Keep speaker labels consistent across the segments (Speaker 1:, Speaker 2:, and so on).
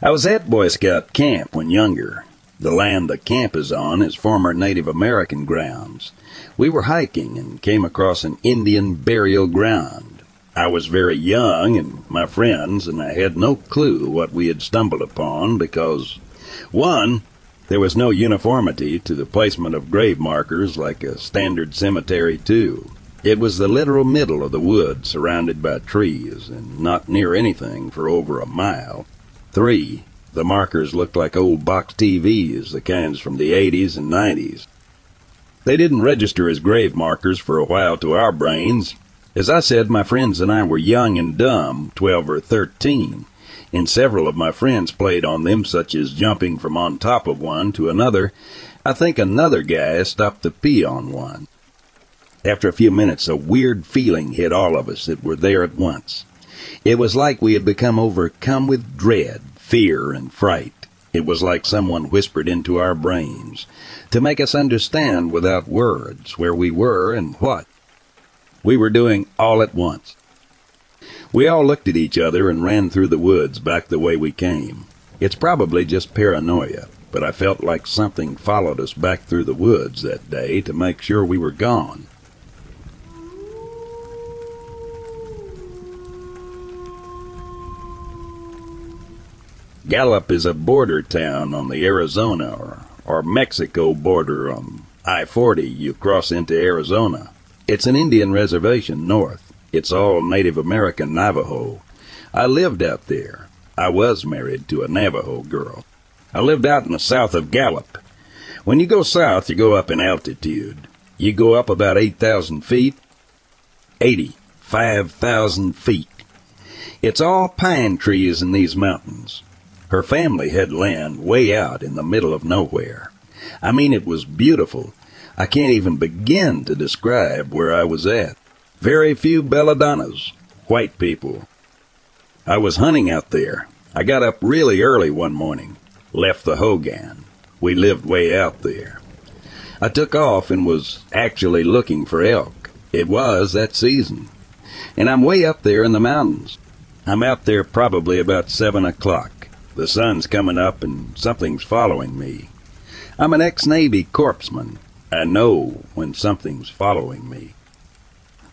Speaker 1: I was at Boy Scout camp when younger. The land the camp is on is former Native American grounds. We were hiking and came across an Indian burial ground. I was very young and my friends, and I had no clue what we had stumbled upon because, one, there was no uniformity to the placement of grave markers like a standard cemetery, too. It was the literal middle of the woods, surrounded by trees, and not near anything for over a mile. Three, the markers looked like old box TVs, the kinds from the 80s and 90s. They didn't register as grave markers for a while to our brains. As I said, my friends and I were young and dumb, 12 or 13, and several of my friends played on them, such as jumping from on top of one to another. I think another guy stopped to pee on one. After a few minutes, a weird feeling hit all of us that were there at once. It was like we had become overcome with dread, fear, and fright. It was like someone whispered into our brains to make us understand without words where we were and what we were doing all at once. We all looked at each other and ran through the woods back the way we came. It's probably just paranoia, but I felt like something followed us back through the woods that day to make sure we were gone. Gallup is a border town on the Arizona or, or Mexico border on I 40. You cross into Arizona. It's an Indian reservation north. It's all Native American Navajo. I lived out there. I was married to a Navajo girl. I lived out in the south of Gallup. When you go south, you go up in altitude. You go up about 8,000 feet. 85,000 feet. It's all pine trees in these mountains. Her family had land way out in the middle of nowhere. I mean, it was beautiful. I can't even begin to describe where I was at. Very few bilagaanas, white people. I was hunting out there. I got up really early one morning, left the Hogan, We lived way out there. I took off and was actually looking for elk. It was that season. And I'm way up there in the mountains. I'm out there probably about seven o'clock. The sun's coming up and something's following me. I'm an ex-Navy corpsman. I know when something's following me.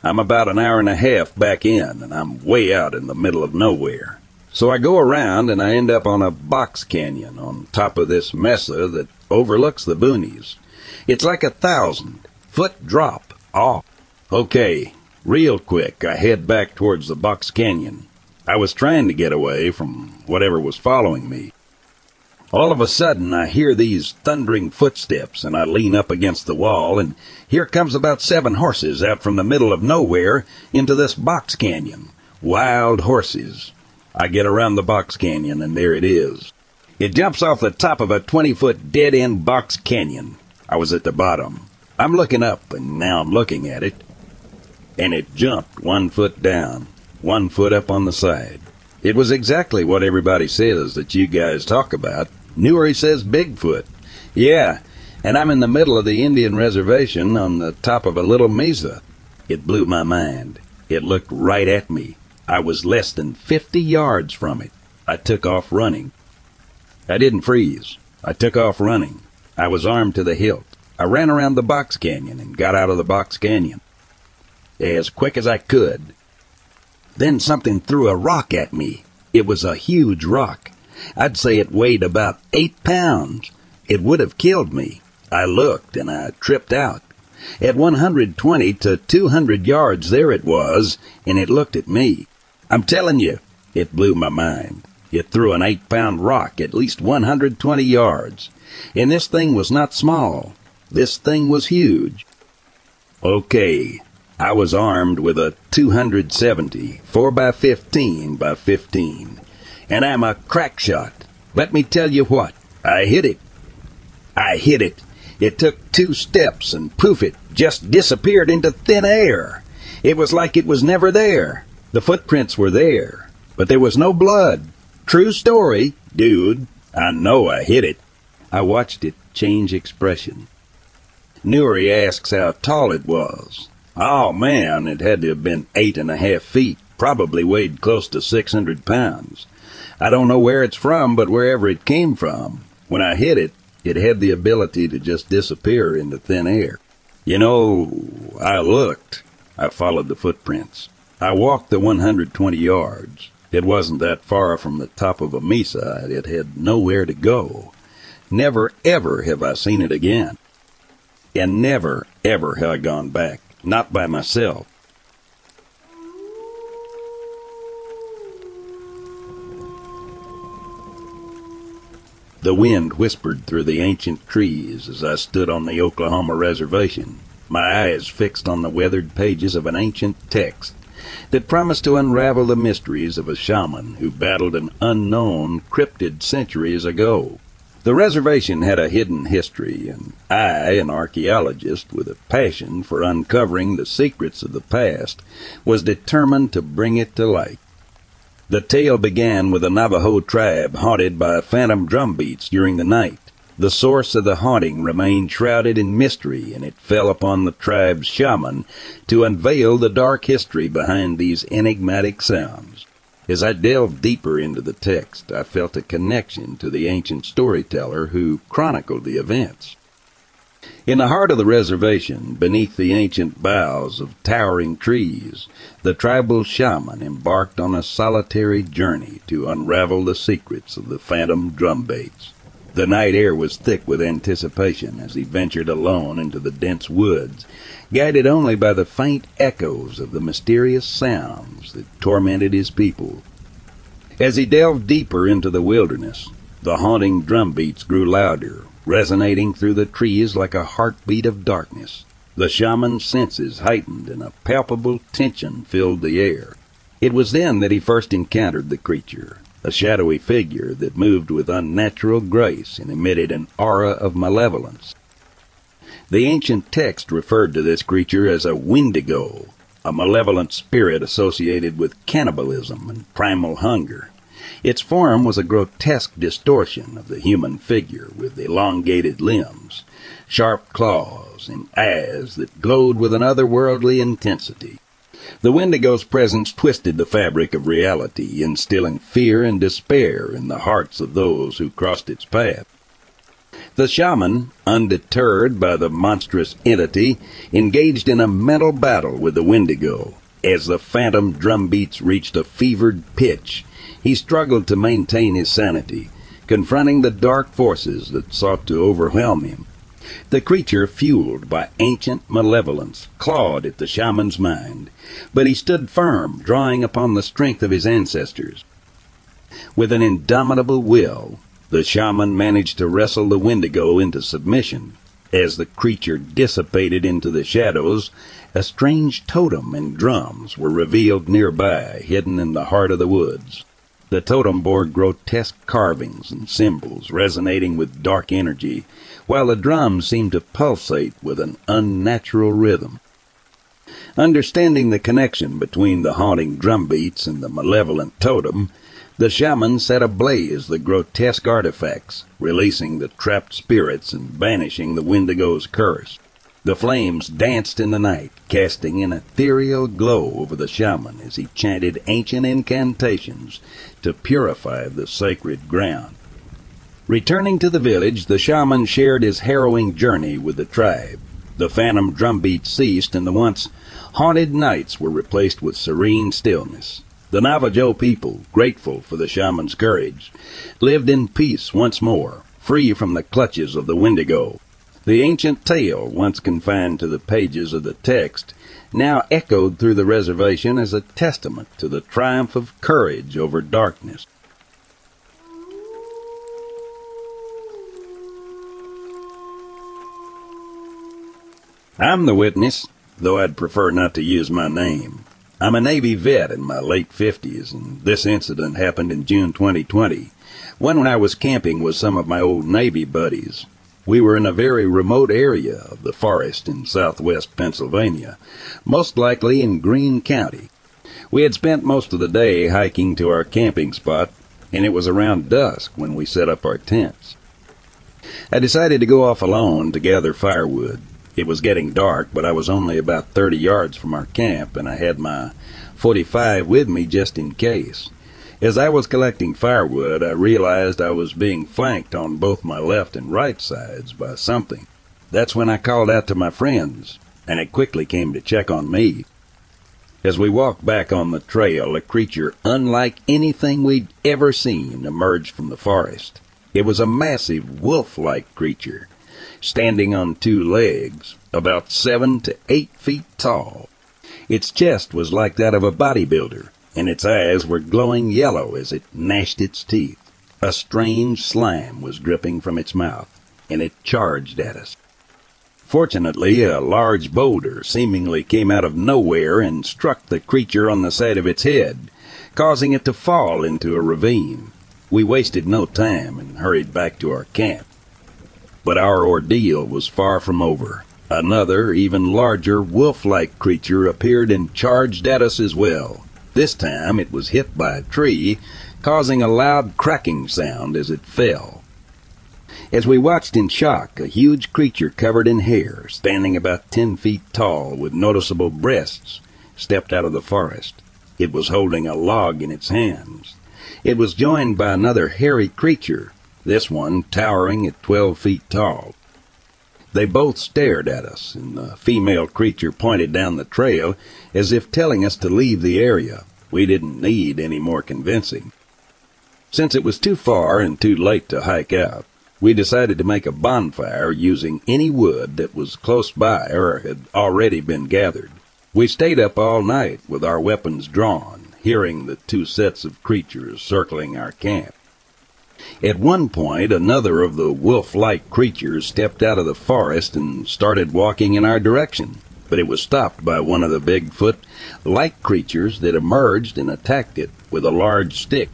Speaker 1: I'm about an hour and a half back in, and I'm way out in the middle of nowhere. So I go around and I end up on a box canyon on top of this mesa that overlooks the boonies. It's like a thousand foot drop off. Okay, real quick, I head back towards the box canyon. I was trying to get away from whatever was following me. All of a sudden, I hear these thundering footsteps, and I lean up against the wall, and here comes about seven horses out from the middle of nowhere into this box canyon. Wild horses. I get around the box canyon, and there it is. It jumps off the top of a 20 foot dead end box canyon. I was at the bottom. I'm looking up, and now I'm looking at it. And it jumped one foot down, one foot up on the side. It was exactly what everybody says that you guys talk about. Newery says Bigfoot. Yeah, and I'm in the middle of the Indian reservation on the top of a little mesa. It blew my mind. It looked right at me. I was less than 50 yards from it. I took off running. I didn't freeze. I took off running. I was armed to the hilt. I ran around the box canyon and got out of the box canyon. As quick as I could. Then something threw a rock at me. It was a huge rock. I'd say it weighed about eight pounds. It would have killed me. I looked and I tripped out. At 120 to 200 yards, there it was, and it looked at me. I'm telling you, it blew my mind. It threw an eight pound rock at least 120 yards. And this thing was not small. This thing was huge. Okay, I was armed with a 270 4 by 15 by 15 and I'm a crack shot. Let me tell you what, I hit it. I hit it. It took two steps and poof it just disappeared into thin air. It was like it was never there. The footprints were there, but there was no blood. True story, dude. I know I hit it. I watched it change expression. Newery asks how tall it was. Oh man, it had to have been eight and a half feet, probably weighed close to six hundred pounds. I don't know where it's from, but wherever it came from, when I hit it, it had the ability to just disappear into thin air. You know, I looked. I followed the footprints. I walked the 120 yards. It wasn't that far from the top of a mesa. It had nowhere to go. Never, ever have I seen it again. And never, ever have I gone back. Not by myself. The wind whispered through the ancient trees as I stood on the Oklahoma reservation, my eyes fixed on the weathered pages of an ancient text that promised to unravel the mysteries of a shaman who battled an unknown cryptid centuries ago. The reservation had a hidden history, and I, an archaeologist with a passion for uncovering the secrets of the past, was determined to bring it to light. The tale began with a Navajo tribe haunted by phantom drum beats during the night. The source of the haunting remained shrouded in mystery, and it fell upon the tribe's shaman to unveil the dark history behind these enigmatic sounds. As I delved deeper into the text, I felt a connection to the ancient storyteller who chronicled the events. In the heart of the reservation, beneath the ancient boughs of towering trees, the tribal shaman embarked on a solitary journey to unravel the secrets of the phantom drum beats. The night air was thick with anticipation as he ventured alone into the dense woods, guided only by the faint echoes of the mysterious sounds that tormented his people. As he delved deeper into the wilderness, the haunting drumbeats grew louder, resonating through the trees like a heartbeat of darkness. The shaman's senses heightened and a palpable tension filled the air. It was then that he first encountered the creature, a shadowy figure that moved with unnatural grace and emitted an aura of malevolence. The ancient text referred to this creature as a wendigo, a malevolent spirit associated with cannibalism and primal hunger. Its form was a grotesque distortion of the human figure with elongated limbs, sharp claws, and eyes that glowed with an otherworldly intensity. The Wendigo's presence twisted the fabric of reality, instilling fear and despair in the hearts of those who crossed its path. The shaman, undeterred by the monstrous entity, engaged in a mental battle with the Wendigo. As the phantom drumbeats reached a fevered pitch, he struggled to maintain his sanity, confronting the dark forces that sought to overwhelm him. The creature, fueled by ancient malevolence, clawed at the shaman's mind, but he stood firm, drawing upon the strength of his ancestors. With an indomitable will, the shaman managed to wrestle the Wendigo into submission. As the creature dissipated into the shadows, a strange totem and drums were revealed nearby, hidden in the heart of the woods. The totem bore grotesque carvings and symbols resonating with dark energy, while the drums seemed to pulsate with an unnatural rhythm. Understanding the connection between the haunting drum beats and the malevolent totem, the shaman set ablaze the grotesque artifacts, releasing the trapped spirits and banishing the Wendigo's curse. The flames danced in the night, casting an ethereal glow over the shaman as he chanted ancient incantations to purify the sacred ground. Returning to the village, the shaman shared his harrowing journey with the tribe. The phantom drumbeat ceased, and the once haunted nights were replaced with serene stillness. The Navajo people, grateful for the shaman's courage, lived in peace once more, free from the clutches of the Wendigo. The ancient tale, once confined to the pages of the text, now echoed through the reservation as a testament to the triumph of courage over darkness. I'm the witness, though I'd prefer not to use my name. I'm a Navy vet in my late 50s, and this incident happened in June 2020, one when I was camping with some of my old Navy buddies. We were in a very remote area of the forest in southwest Pennsylvania, most likely in Greene County. We had spent most of the day hiking to our camping spot, and it was around dusk when we set up our tents. I decided to go off alone to gather firewood. It was getting dark, but I was only about 30 yards from our camp, and I had my 45 with me just in case. As I was collecting firewood, I realized I was being flanked on both my left and right sides by something. That's when I called out to my friends, and it quickly came to check on me. As we walked back on the trail, a creature unlike anything we'd ever seen emerged from the forest. It was a massive wolf-like creature standing on two legs, about seven to eight feet tall. Its chest was like that of a bodybuilder, and its eyes were glowing yellow as it gnashed its teeth. A strange slime was dripping from its mouth, and it charged at us. Fortunately, a large boulder seemingly came out of nowhere and struck the creature on the side of its head, causing it to fall into a ravine. We wasted no time and hurried back to our camp. But our ordeal was far from over. Another, even larger, wolf-like creature appeared and charged at us as well. This time it was hit by a tree, causing a loud cracking sound as it fell. As we watched in shock, a huge creature covered in hair, standing about ten feet tall with noticeable breasts, stepped out of the forest. It was holding a log in its hands. It was joined by another hairy creature, this one towering at twelve feet tall. They both stared at us, and the female creature pointed down the trail as if telling us to leave the area. We didn't need any more convincing. Since it was too far and too late to hike out, we decided to make a bonfire using any wood that was close by or had already been gathered. We stayed up all night with our weapons drawn, hearing the two sets of creatures circling our camp. At one point, another of the wolf-like creatures stepped out of the forest and started walking in our direction, but it was stopped by one of the Bigfoot-like creatures that emerged and attacked it with a large stick.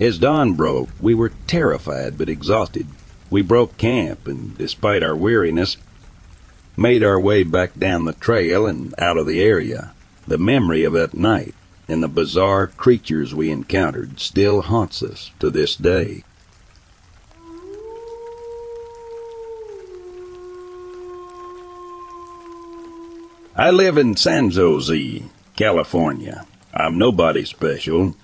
Speaker 1: As dawn broke, we were terrified but exhausted. We broke camp and, despite our weariness, made our way back down the trail and out of the area. The memory of that night and the bizarre creatures we encountered still haunts us to this day. I live in San Jose, California. I'm nobody special,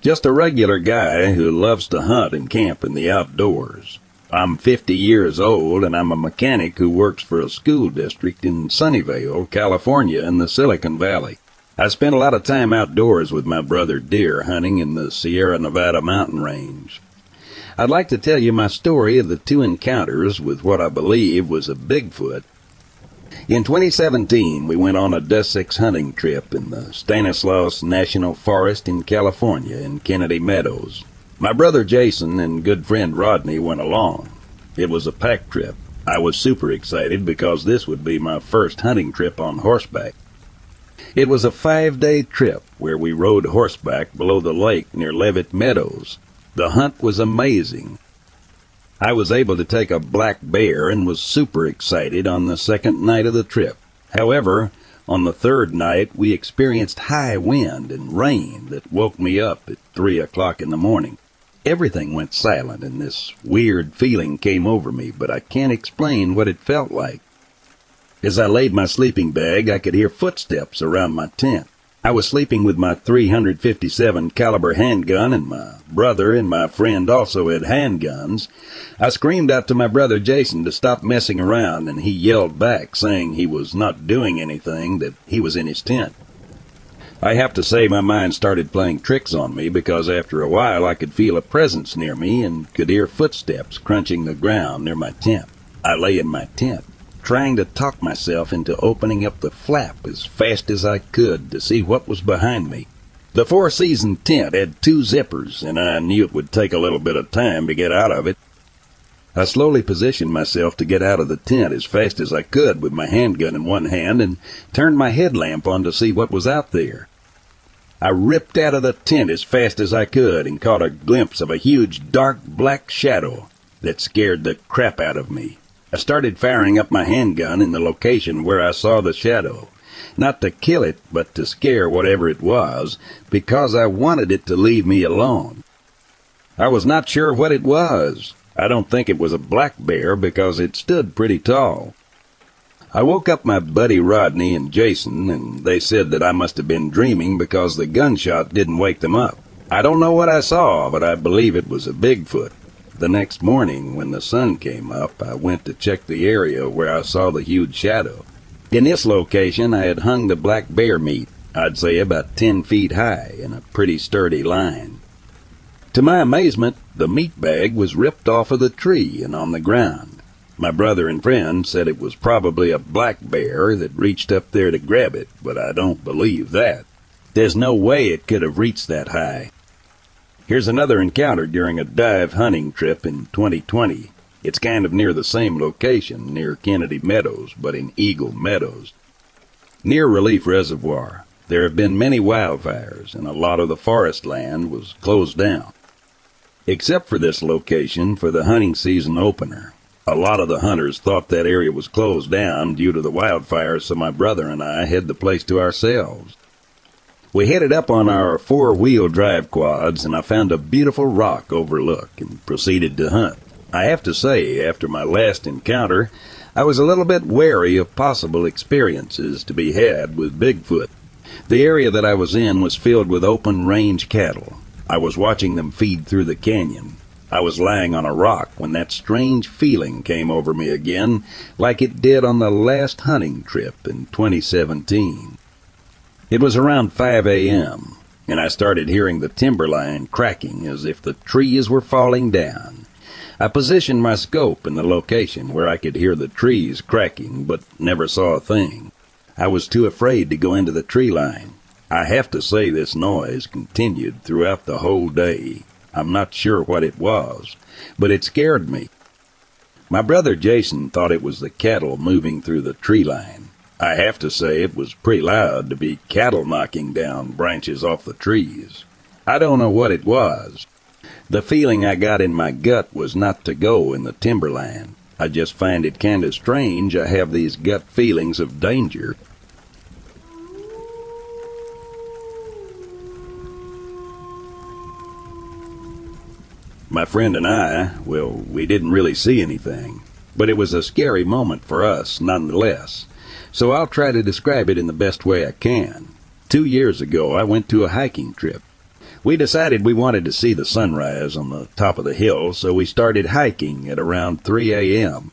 Speaker 1: just a regular guy who loves to hunt and camp in the outdoors. I'm 50 years old and I'm a mechanic who works for a school district in Sunnyvale, California in the Silicon Valley. I spent a lot of time outdoors with my brother deer hunting in the Sierra Nevada mountain range. I'd like to tell you my story of the two encounters with what I believe was a Bigfoot. In 2017, we went on a Dussex hunting trip in the Stanislaus National Forest in California in Kennedy Meadows. My brother Jason and good friend Rodney went along. It was a pack trip. I was super excited because this would be my first hunting trip on horseback. It was a five day trip where we rode horseback below the lake near Leavitt Meadows. The hunt was amazing. I was able to take a black bear and was super excited on the second night of the trip. However, on the third night we experienced high wind and rain that woke me up at three o'clock in the morning. Everything went silent and this weird feeling came over me, but I can't explain what it felt like. As I laid my sleeping bag, I could hear footsteps around my tent. I was sleeping with my 357 caliber handgun and my brother and my friend also had handguns. I screamed out to my brother Jason to stop messing around and he yelled back saying he was not doing anything, that he was in his tent. I have to say my mind started playing tricks on me because after a while I could feel a presence near me and could hear footsteps crunching the ground near my tent. I lay in my tent, trying to talk myself into opening up the flap as fast as I could to see what was behind me. The four season tent had two zippers, and I knew it would take a little bit of time to get out of it. I slowly positioned myself to get out of the tent as fast as I could with my handgun in one hand and turned my headlamp on to see what was out there. I ripped out of the tent as fast as I could and caught a glimpse of a huge dark black shadow that scared the crap out of me. I started firing up my handgun in the location where I saw the shadow. Not to kill it, but to scare whatever it was, because I wanted it to leave me alone. I was not sure what it was. I don't think it was a black bear because it stood pretty tall. I woke up my buddy Rodney and Jason, and they said that I must have been dreaming because the gunshot didn't wake them up. I don't know what I saw, but I believe it was a Bigfoot. The next morning, when the sun came up, I went to check the area where I saw the huge shadow. In this location, I had hung the black bear meat, I'd say about ten feet high, in a pretty sturdy line. To my amazement, the meat bag was ripped off of the tree and on the ground. My brother and friend said it was probably a black bear that reached up there to grab it, but I don't believe that. There's no way it could have reached that high. Here's another encounter during a dive hunting trip in 2020. It's kind of near the same location, near Kennedy Meadows, but in Eagle Meadows. Near Relief Reservoir, there have been many wildfires, and a lot of the forest land was closed down. Except for this location for the hunting season opener. A lot of the hunters thought that area was closed down due to the wildfires, so my brother and I had the place to ourselves. We headed up on our four wheel drive quads, and I found a beautiful rock overlook and proceeded to hunt. I have to say, after my last encounter, I was a little bit wary of possible experiences to be had with Bigfoot. The area that I was in was filled with open range cattle. I was watching them feed through the canyon, I was lying on a rock when that strange feeling came over me again, like it did on the last hunting trip in 2017. It was around 5 a.m., and I started hearing the timberline cracking as if the trees were falling down. I positioned my scope in the location where I could hear the trees cracking, but never saw a thing. I was too afraid to go into the tree line. I have to say this noise continued throughout the whole day. I'm not sure what it was, but it scared me. My brother Jason thought it was the cattle moving through the tree line. I have to say it was pretty loud to be cattle knocking down branches off the trees. I don't know what it was. The feeling I got in my gut was not to go in the timberland. I just find it kind of strange I have these gut feelings of danger. My friend and I, well, we didn't really see anything, but it was a scary moment for us nonetheless. So I'll try to describe it in the best way I can. Two years ago, I went to a hiking trip. We decided we wanted to see the sunrise on the top of the hill, so we started hiking at around 3 a.m.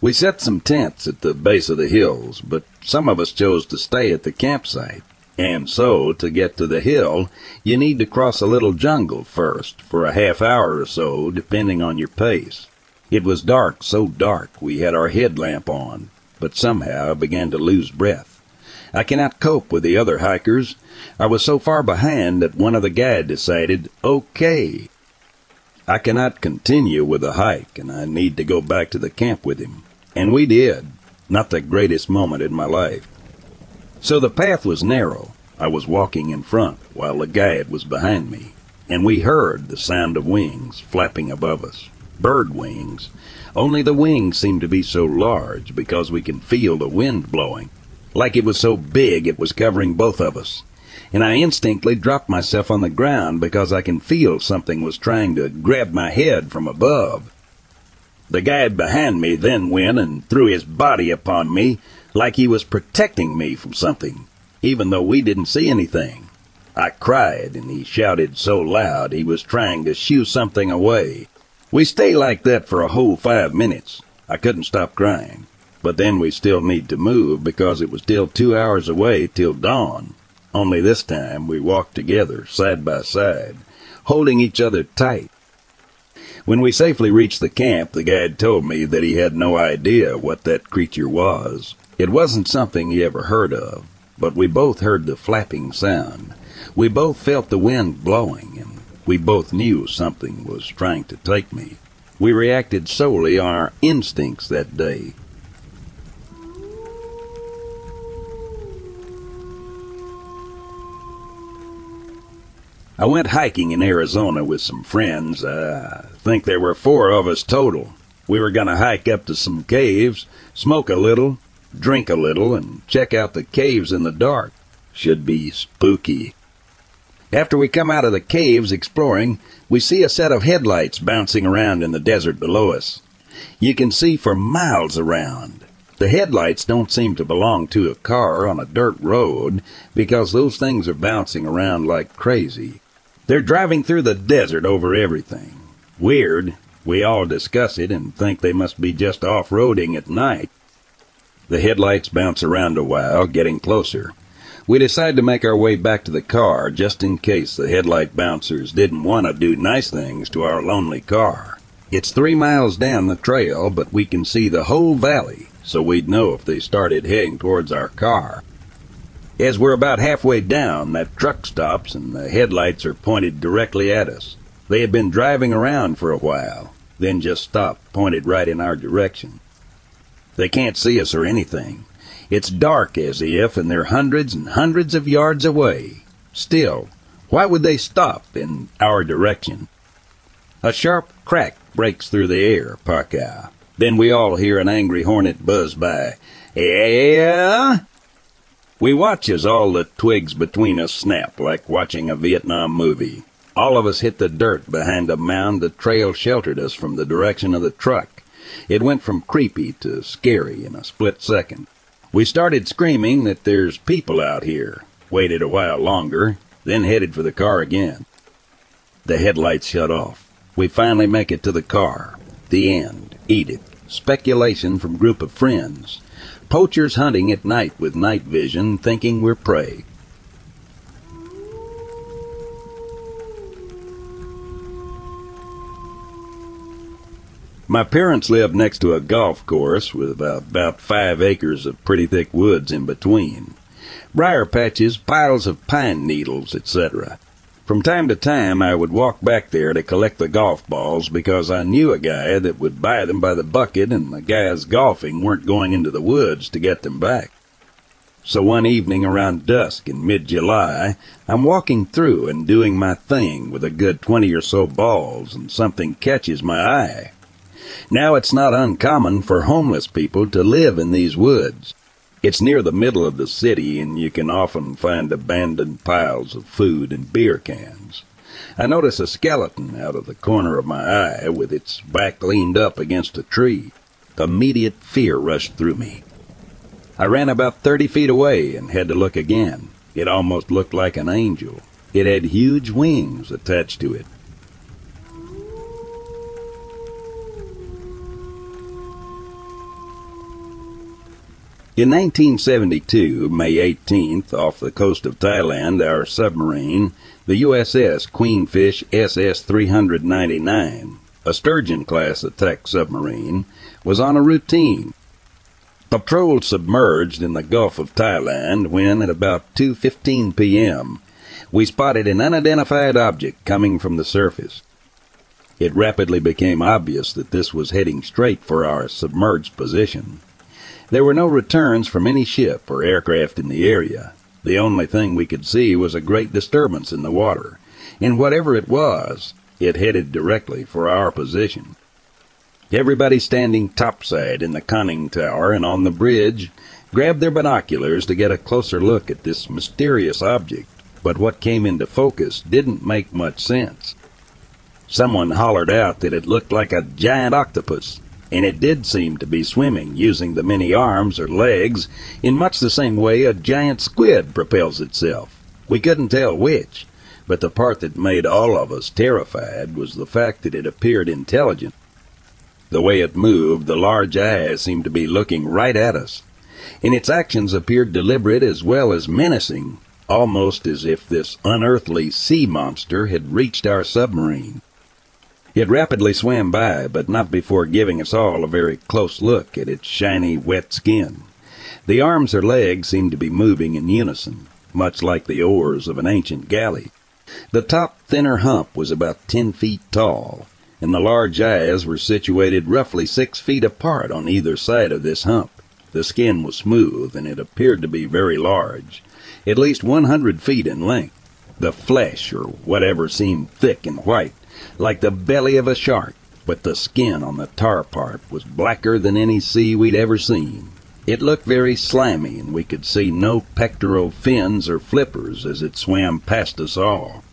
Speaker 1: We set some tents at the base of the hills, but some of us chose to stay at the campsite. And so, to get to the hill, you need to cross a little jungle first, for a half hour or so, depending on your pace. It was dark, so dark we had our headlamp on, but somehow I began to lose breath. I cannot cope with the other hikers. I was so far behind that one of the guide decided, okay, I cannot continue with the hike, and I need to go back to the camp with him. And we did. Not the greatest moment in my life. So the path was narrow. I was walking in front while the guide was behind me, and we heard the sound of wings flapping above us. Bird wings. Only the wings seemed to be so large because we can feel the wind blowing. Like it was so big it was covering both of us. And I instinctively dropped myself on the ground because I can feel something was trying to grab my head from above. The guide behind me then went and threw his body upon me, like he was protecting me from something, even though we didn't see anything. I cried, and he shouted so loud he was trying to shoo something away. We stayed like that for a whole five minutes. I couldn't stop crying. But then we still need to move because it was still two hours away till dawn. Only this time we walked together, side by side, holding each other tight. When we safely reached the camp, the guide told me that he had no idea what that creature was. It wasn't something he ever heard of, but we both heard the flapping sound. We both felt the wind blowing, we both knew something was trying to take me. We reacted solely on our instincts that day. I went hiking in Arizona with some friends. Uh, I think there were four of us total. We were going to hike up to some caves, smoke a little, drink a little, and check out the caves in the dark. Should be spooky. After we come out of the caves exploring, we see a set of headlights bouncing around in the desert below us. You can see for miles around. The headlights don't seem to belong to a car on a dirt road because those things are bouncing around like crazy. They're driving through the desert over everything. Weird. We all discuss it and think they must be just off-roading at night. The headlights bounce around a while, getting closer. We decide to make our way back to the car just in case the headlight bouncers didn't want to do nice things to our lonely car. It's three miles down the trail, but we can see the whole valley, so we'd know if they started heading towards our car. As we're about halfway down, that truck stops and the headlights are pointed directly at us. They had been driving around for a while, then just stopped, pointed right in our direction. They can't see us or anything. It's dark as if, and they're hundreds and hundreds of yards away. Still, why would they stop in our direction? A sharp crack breaks through the air, Parka. Then we all hear an angry hornet buzz by. Yeah? We watch as all the twigs between us snap like watching a Vietnam movie. All of us hit the dirt behind a mound the trail sheltered us from the direction of the truck. It went from creepy to scary in a split second. We started screaming that there's people out here, waited a while longer, then headed for the car again. The headlights shut off. We finally make it to the car. The end. Edith. Speculation from group of friends. Poachers hunting at night with night vision, thinking we're prey. My parents lived next to a golf course with about, five acres of pretty thick woods in between. Briar patches, piles of pine needles, etc. From time to time, I would walk back there to collect the golf balls because I knew a guy that would buy them by the bucket and the guys golfing weren't going into the woods to get them back. So one evening around dusk in mid-July, I'm walking through and doing my thing with a good twenty or so balls and something catches my eye. Now it's not uncommon for homeless people to live in these woods. It's near the middle of the city and you can often find abandoned piles of food and beer cans. I noticed a skeleton out of the corner of my eye with its back leaned up against a tree. Immediate fear rushed through me. I ran about 30 feet away and had to look again. It almost looked like an angel. It had huge wings attached to it. In 1972, May 18th, off the coast of Thailand, our submarine, the USS Queenfish SS 399, a Sturgeon class attack submarine, was on a routine. Patrol submerged in the Gulf of Thailand when, at about 2:15 p.m., we spotted an unidentified object coming from the surface. It rapidly became obvious that this was heading straight for our submerged position. There were no returns from any ship or aircraft in the area. The only thing we could see was a great disturbance in the water, and whatever it was, it headed directly for our position. Everybody standing topside in the conning tower and on the bridge grabbed their binoculars to get a closer look at this mysterious object, but what came into focus didn't make much sense. Someone hollered out that it looked like a giant octopus, and it did seem to be swimming, using the many arms or legs in much the same way a giant squid propels itself. We couldn't tell which, but the part that made all of us terrified was the fact that it appeared intelligent. The way it moved, the large eyes seemed to be looking right at us, and its actions appeared deliberate as well as menacing, almost as if this unearthly sea monster had reached our submarine. It rapidly swam by, but not before giving us all a very close look at its shiny, wet skin. The arms or legs seemed to be moving in unison, much like the oars of an ancient galley. The top, thinner hump was about ten feet tall, and the large eyes were situated roughly six feet apart on either side of this hump. The skin was smooth, and it appeared to be very large, at least one hundred feet in length. The flesh, or whatever, seemed thick and white, like the belly of a shark, but the skin on the tar part was blacker than any sea we'd ever seen. It looked very slimy, and we could see no pectoral fins or flippers as it swam past us all.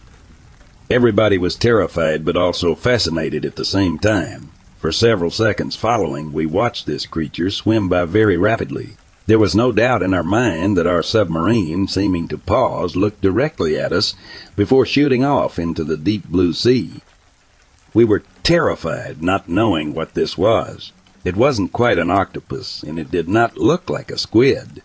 Speaker 1: Everybody was terrified but also fascinated at the same time. For several seconds following, we watched this creature swim by very rapidly. There was no doubt in our mind that our submarine, seeming to pause, looked directly at us before shooting off into the deep blue sea. We were terrified, not knowing what this was. It wasn't quite an octopus, and it did not look like a squid.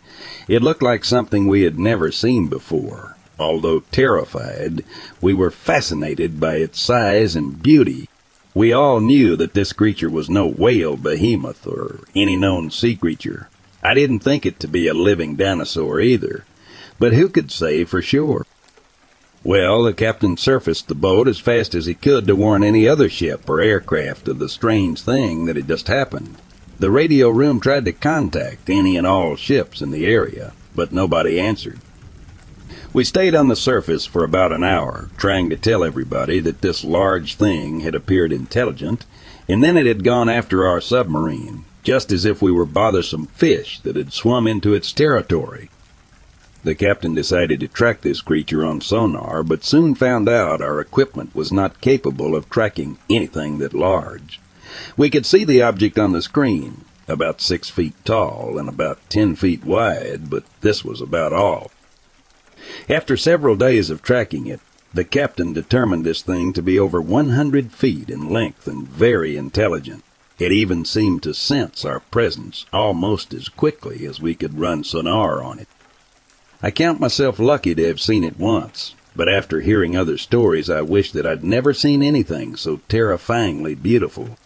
Speaker 1: It looked like something we had never seen before. Although terrified, we were fascinated by its size and beauty. We all knew that this creature was no whale behemoth or any known sea creature. I didn't think it to be a living dinosaur either, but who could say for sure? Well, the captain surfaced the boat as fast as he could to warn any other ship or aircraft of the strange thing that had just happened. The radio room tried to contact any and all ships in the area, but nobody answered. We stayed on the surface for about an hour, trying to tell everybody that this large thing had appeared intelligent, and then it had gone after our submarine, just as if we were bothersome fish that had swum into its territory. The captain decided to track this creature on sonar, but soon found out our equipment was not capable of tracking anything that large. We could see the object on the screen, about six feet tall and about ten feet wide, but this was about all. After several days of tracking it, the captain determined this thing to be over 100 feet in length and very intelligent. It even seemed to sense our presence almost as quickly as we could run sonar on it. I count myself lucky to have seen it once, but after hearing other stories, I wish that I'd never seen anything so terrifyingly beautiful.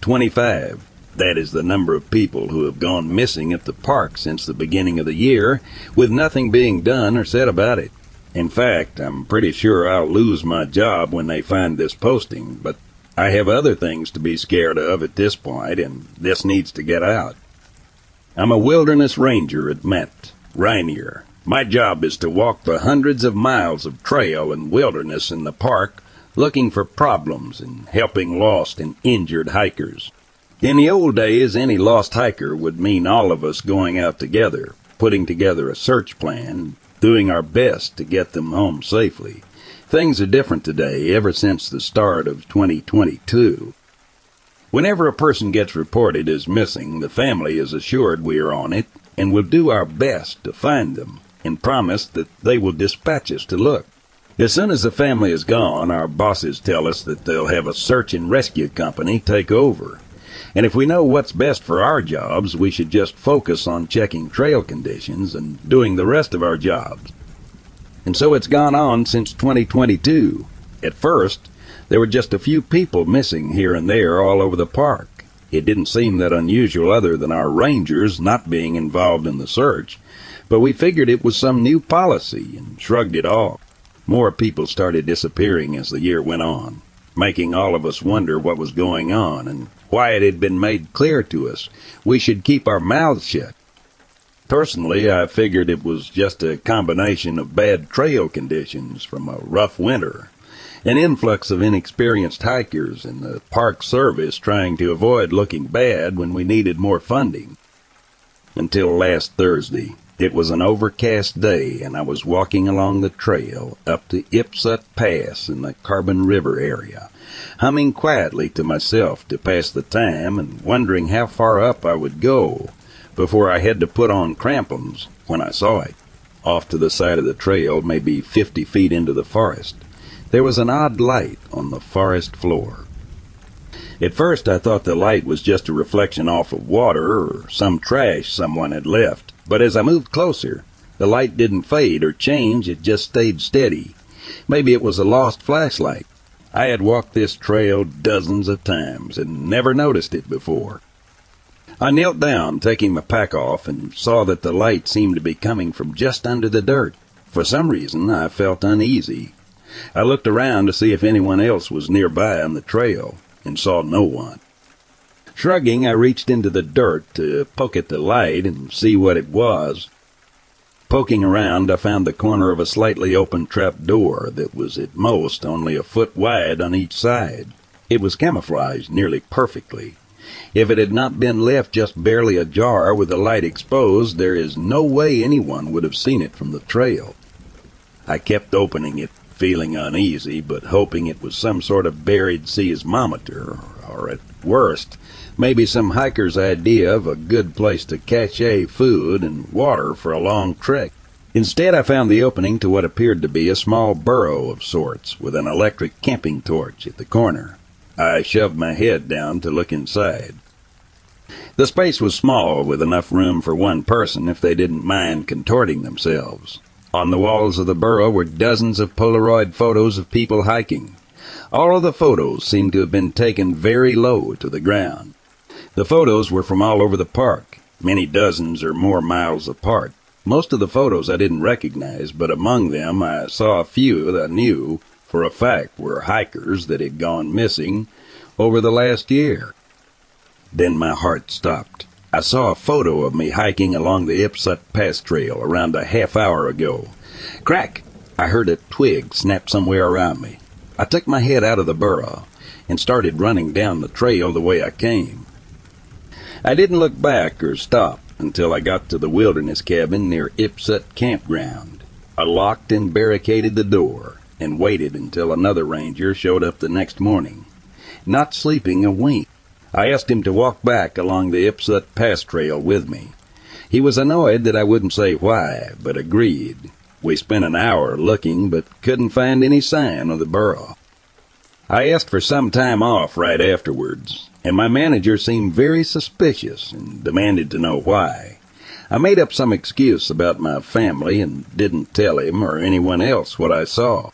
Speaker 1: Twenty-five. That is the number of people who have gone missing at the park since the beginning of the year, with nothing being done or said about it. In fact, I'm pretty sure I'll lose my job when they find this posting, but I have other things to be scared of at this point, and this needs to get out. I'm a wilderness ranger at Met, Rainier. My job is to walk the hundreds of miles of trail and wilderness in the park looking for problems and helping lost and injured hikers. In the old days, any lost hiker would mean all of us going out together, putting together a search plan, doing our best to get them home safely. Things are different today ever since the start of 2022. Whenever a person gets reported as missing, the family is assured we are on it and will do our best to find them and promise that they will dispatch us to look. As soon as the family is gone, our bosses tell us that they'll have a search and rescue company take over. And if we know what's best for our jobs, we should just focus on checking trail conditions and doing the rest of our jobs. And so it's gone on since 2022. At first, there were just a few people missing here and there all over the park. It didn't seem that unusual other than our rangers not being involved in the search, but we figured it was some new policy and shrugged it off. More people started disappearing as the year went on, making all of us wonder what was going on and why it had been made clear to us we should keep our mouths shut. Personally, I figured it was just a combination of bad trail conditions from a rough winter, an influx of inexperienced hikers, and the Park Service trying to avoid looking bad when we needed more funding. Until last Thursday, it was an overcast day, and I was walking along the trail up to Ipsut Pass in the Carbon River area, humming quietly to myself to pass the time and wondering how far up I would go before I had to put on crampons when I saw it. Off to the side of the trail, maybe 50 feet into the forest, there was an odd light on the forest floor. At first I thought the light was just a reflection off of water or some trash someone had left, but as I moved closer, the light didn't fade or change, it just stayed steady. Maybe it was a lost flashlight. I had walked this trail dozens of times and never noticed it before. I knelt down, taking my pack off, and saw that the light seemed to be coming from just under the dirt. For some reason, I felt uneasy. I looked around to see if anyone else was nearby on the trail, and saw no one. Shrugging, I reached into the dirt to poke at the light and see what it was. Poking around, I found the corner of a slightly open trap door that was at most only a foot wide on each side. It was camouflaged nearly perfectly. If it had not been left just barely ajar with the light exposed, there is no way anyone would have seen it from the trail. I kept opening it, feeling uneasy, but hoping it was some sort of buried seismometer, or at worst, maybe some hiker's idea of a good place to cache food and water for a long trek. Instead, I found the opening to what appeared to be a small burrow of sorts with an electric camping torch at the corner. I shoved my head down to look inside. The space was small, with enough room for one person if they didn't mind contorting themselves. On the walls of the burrow were dozens of Polaroid photos of people hiking. All of the photos seemed to have been taken very low to the ground. The photos were from all over the park, many dozens or more miles apart. Most of the photos I didn't recognize, but among them I saw a few that I knew for a fact were hikers that had gone missing over the last year. Then my heart stopped. I saw a photo of me hiking along the Ipsut Pass Trail around a half hour ago. Crack! I heard a twig snap somewhere around me. I took my head out of the burrow and started running down the trail the way I came. I didn't look back or stop until I got to the wilderness cabin near Ipsut Campground. I locked and barricaded the door and waited until another ranger showed up the next morning, not sleeping a wink. I asked him to walk back along the Ipsut Pass Trail with me. He was annoyed that I wouldn't say why, but agreed. We spent an hour looking, but couldn't find any sign of the burrow. I asked for some time off right afterwards, and my manager seemed very suspicious and demanded to know why. I made up some excuse about my family and didn't tell him or anyone else what I saw.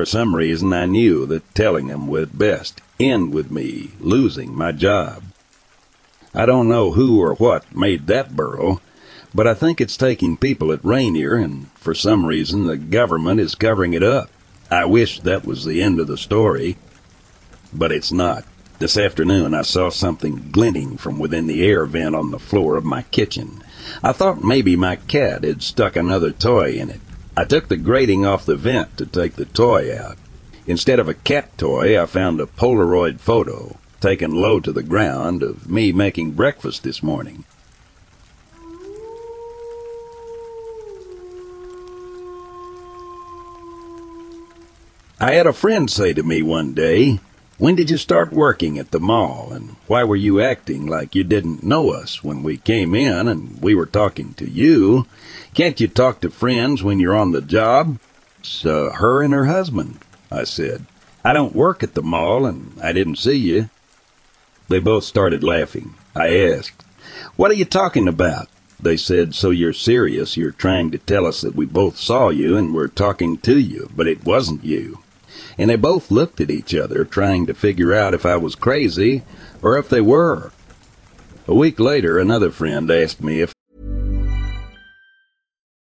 Speaker 1: For some reason, I knew that telling him would best end with me losing my job. I don't know who or what made that burrow, but I think it's taking people at Rainier, and for some reason the government is covering it up. I wish that was the end of the story, but it's not. This afternoon I saw something glinting from within the air vent on the floor of my kitchen. I thought maybe my cat had stuck another toy in it. I took the grating off the vent to take the toy out. Instead of a cat toy, I found a Polaroid photo. taken low to the ground, of me making breakfast this morning. I had a friend say to me one day, When did you start working at the mall, and why were you acting like you didn't know us when we came in and we were talking to you? Can't you talk to friends when you're on the job? It's uh, her and her husband, I said. I don't work at the mall, and I didn't see you. They both started laughing. I asked, What are you talking about? They said, So you're serious. You're trying to tell us that we both saw you and were talking to you, but it wasn't you and they both looked at each other, trying to figure out if I was crazy or if they were. A week later, another friend asked me if.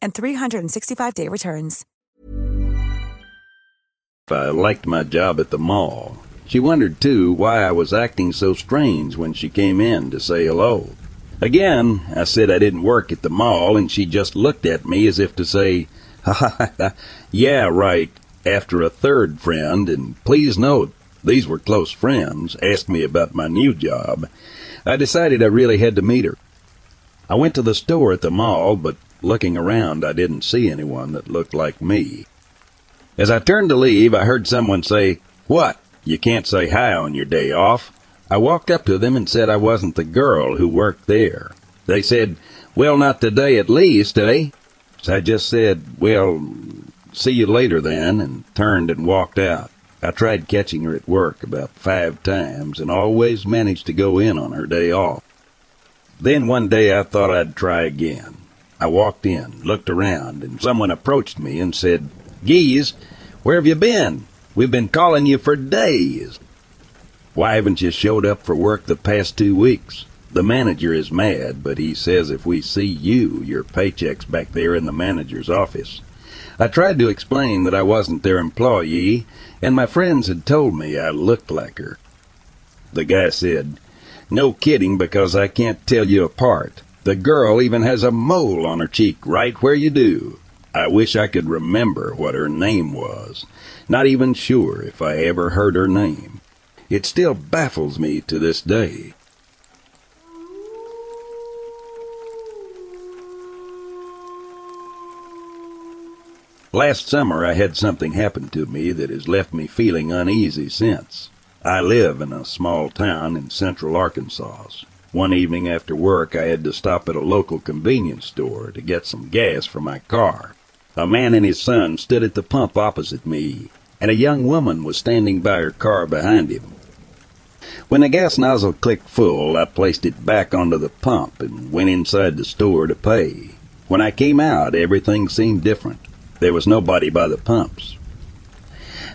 Speaker 2: and 365-day returns.
Speaker 1: I liked my job at the mall. She wondered too why I was acting so strange when she came in to say hello. Again, I said I didn't work at the mall, and she just looked at me as if to say, "Ha ha ha, yeah, right." after a third friend, and please note, these were close friends, asked me about my new job, I decided I really had to meet her. I went to the store at the mall, but looking around, I didn't see anyone that looked like me. As I turned to leave, I heard someone say, What? You can't say hi on your day off? I walked up to them and said I wasn't the girl who worked there. They said, Well, not today at least, eh? So I just said, Well, See you later then, and turned and walked out. I tried catching her at work about five times and always managed to go in on her day off. Then one day I thought I'd try again. I walked in, looked around, and someone approached me and said, Geese, where have you been? We've been calling you for days. Why haven't you showed up for work the past two weeks? The manager is mad, but he says if we see you, your paycheck's back there in the manager's office. I tried to explain that I wasn't their employee, and my friends had told me I looked like her. The guy said, No kidding, because I can't tell you apart. The girl even has a mole on her cheek right where you do. I wish I could remember what her name was. Not even sure if I ever heard her name. It still baffles me to this day. Last summer I had something happen to me that has left me feeling uneasy since. I live in a small town in central Arkansas. One evening after work I had to stop at a local convenience store to get some gas for my car. A man and his son stood at the pump opposite me, and a young woman was standing by her car behind him. When the gas nozzle clicked full, I placed it back onto the pump and went inside the store to pay. When I came out, everything seemed different. There was nobody by the pumps.